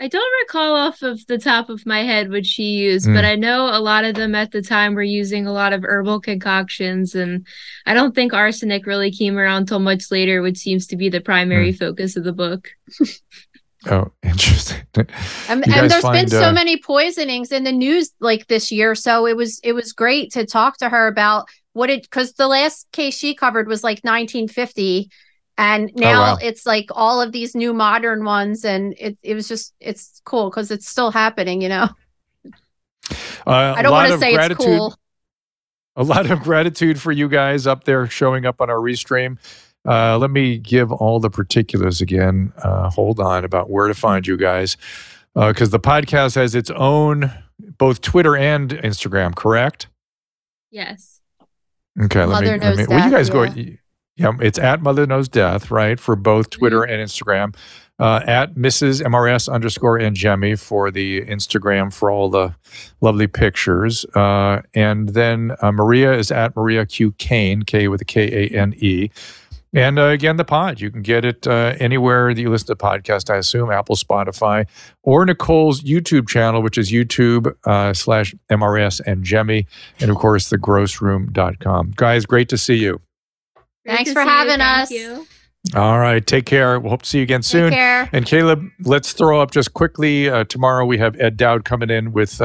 I don't recall off of the top of my head what she used, mm. but I know a lot of them at the time were using a lot of herbal concoctions. And I don't think arsenic really came around till much later, which seems to be the primary mm. focus of the book. Oh, interesting. and, and there's find, been so uh, many poisonings in the news like this year, so it was it was great to talk to her about what it because the last case she covered was like 1950, and oh, now oh, wow. it's like all of these new modern ones, and it it was just it's cool because it's still happening, you know. Uh, I don't want to say gratitude, it's cool. A lot of gratitude for you guys up there showing up on our restream. Uh, let me give all the particulars again. Uh, hold on about where to find you guys because uh, the podcast has its own both Twitter and Instagram. Correct? Yes. Okay. Mother let me. Knows let me well, you guys yeah. go. Yeah, it's at Mother Knows Death, right? For both Twitter mm-hmm. and Instagram. Uh, at Mrs. MRS underscore Angemi for the Instagram for all the lovely pictures. Uh, and then uh, Maria is at Maria Q Kane, K with a K A N E. And uh, again, the pod, you can get it uh, anywhere that you listen to podcast, I assume, Apple, Spotify, or Nicole's YouTube channel, which is YouTube uh, slash MRS Angemi. And of course, thegrossroom.com. Guys, great to see you. Great Thanks for having us. All right. Take care. We'll hope to see you again soon. And Caleb, let's throw up just quickly. Uh, tomorrow we have Ed Dowd coming in with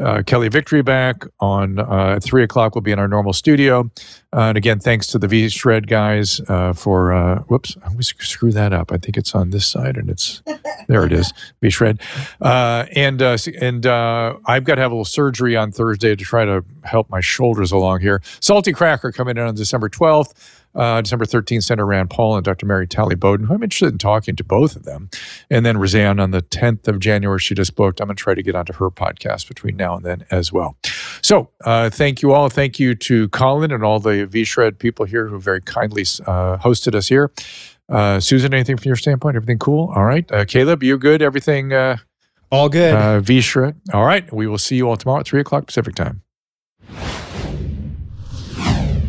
uh, Kelly Victory back on uh, three o'clock. We'll be in our normal studio. Uh, and again, thanks to the V Shred guys uh, for. Uh, whoops, I always screw that up. I think it's on this side, and it's there. It is V Shred, uh, and and I've got to have a little surgery on Thursday to try to help my shoulders along here. Salty Cracker coming in on December twelfth uh, December 13th, Senator Rand Paul and Dr. Mary Talley Bowden, who I'm interested in talking to both of them. And then Roseanne on the 10th of January, she just booked. I'm going to try to get onto her podcast between now and then as well. So uh, thank you all. Thank you to Colin and all the V-Shred people here who very kindly uh, hosted us here. Uh, Susan, anything from your standpoint? Everything cool? All right. Uh, Caleb, you good? Everything? Uh, all good. V-Shred. All right. We will see you all tomorrow at 3 o'clock Pacific time.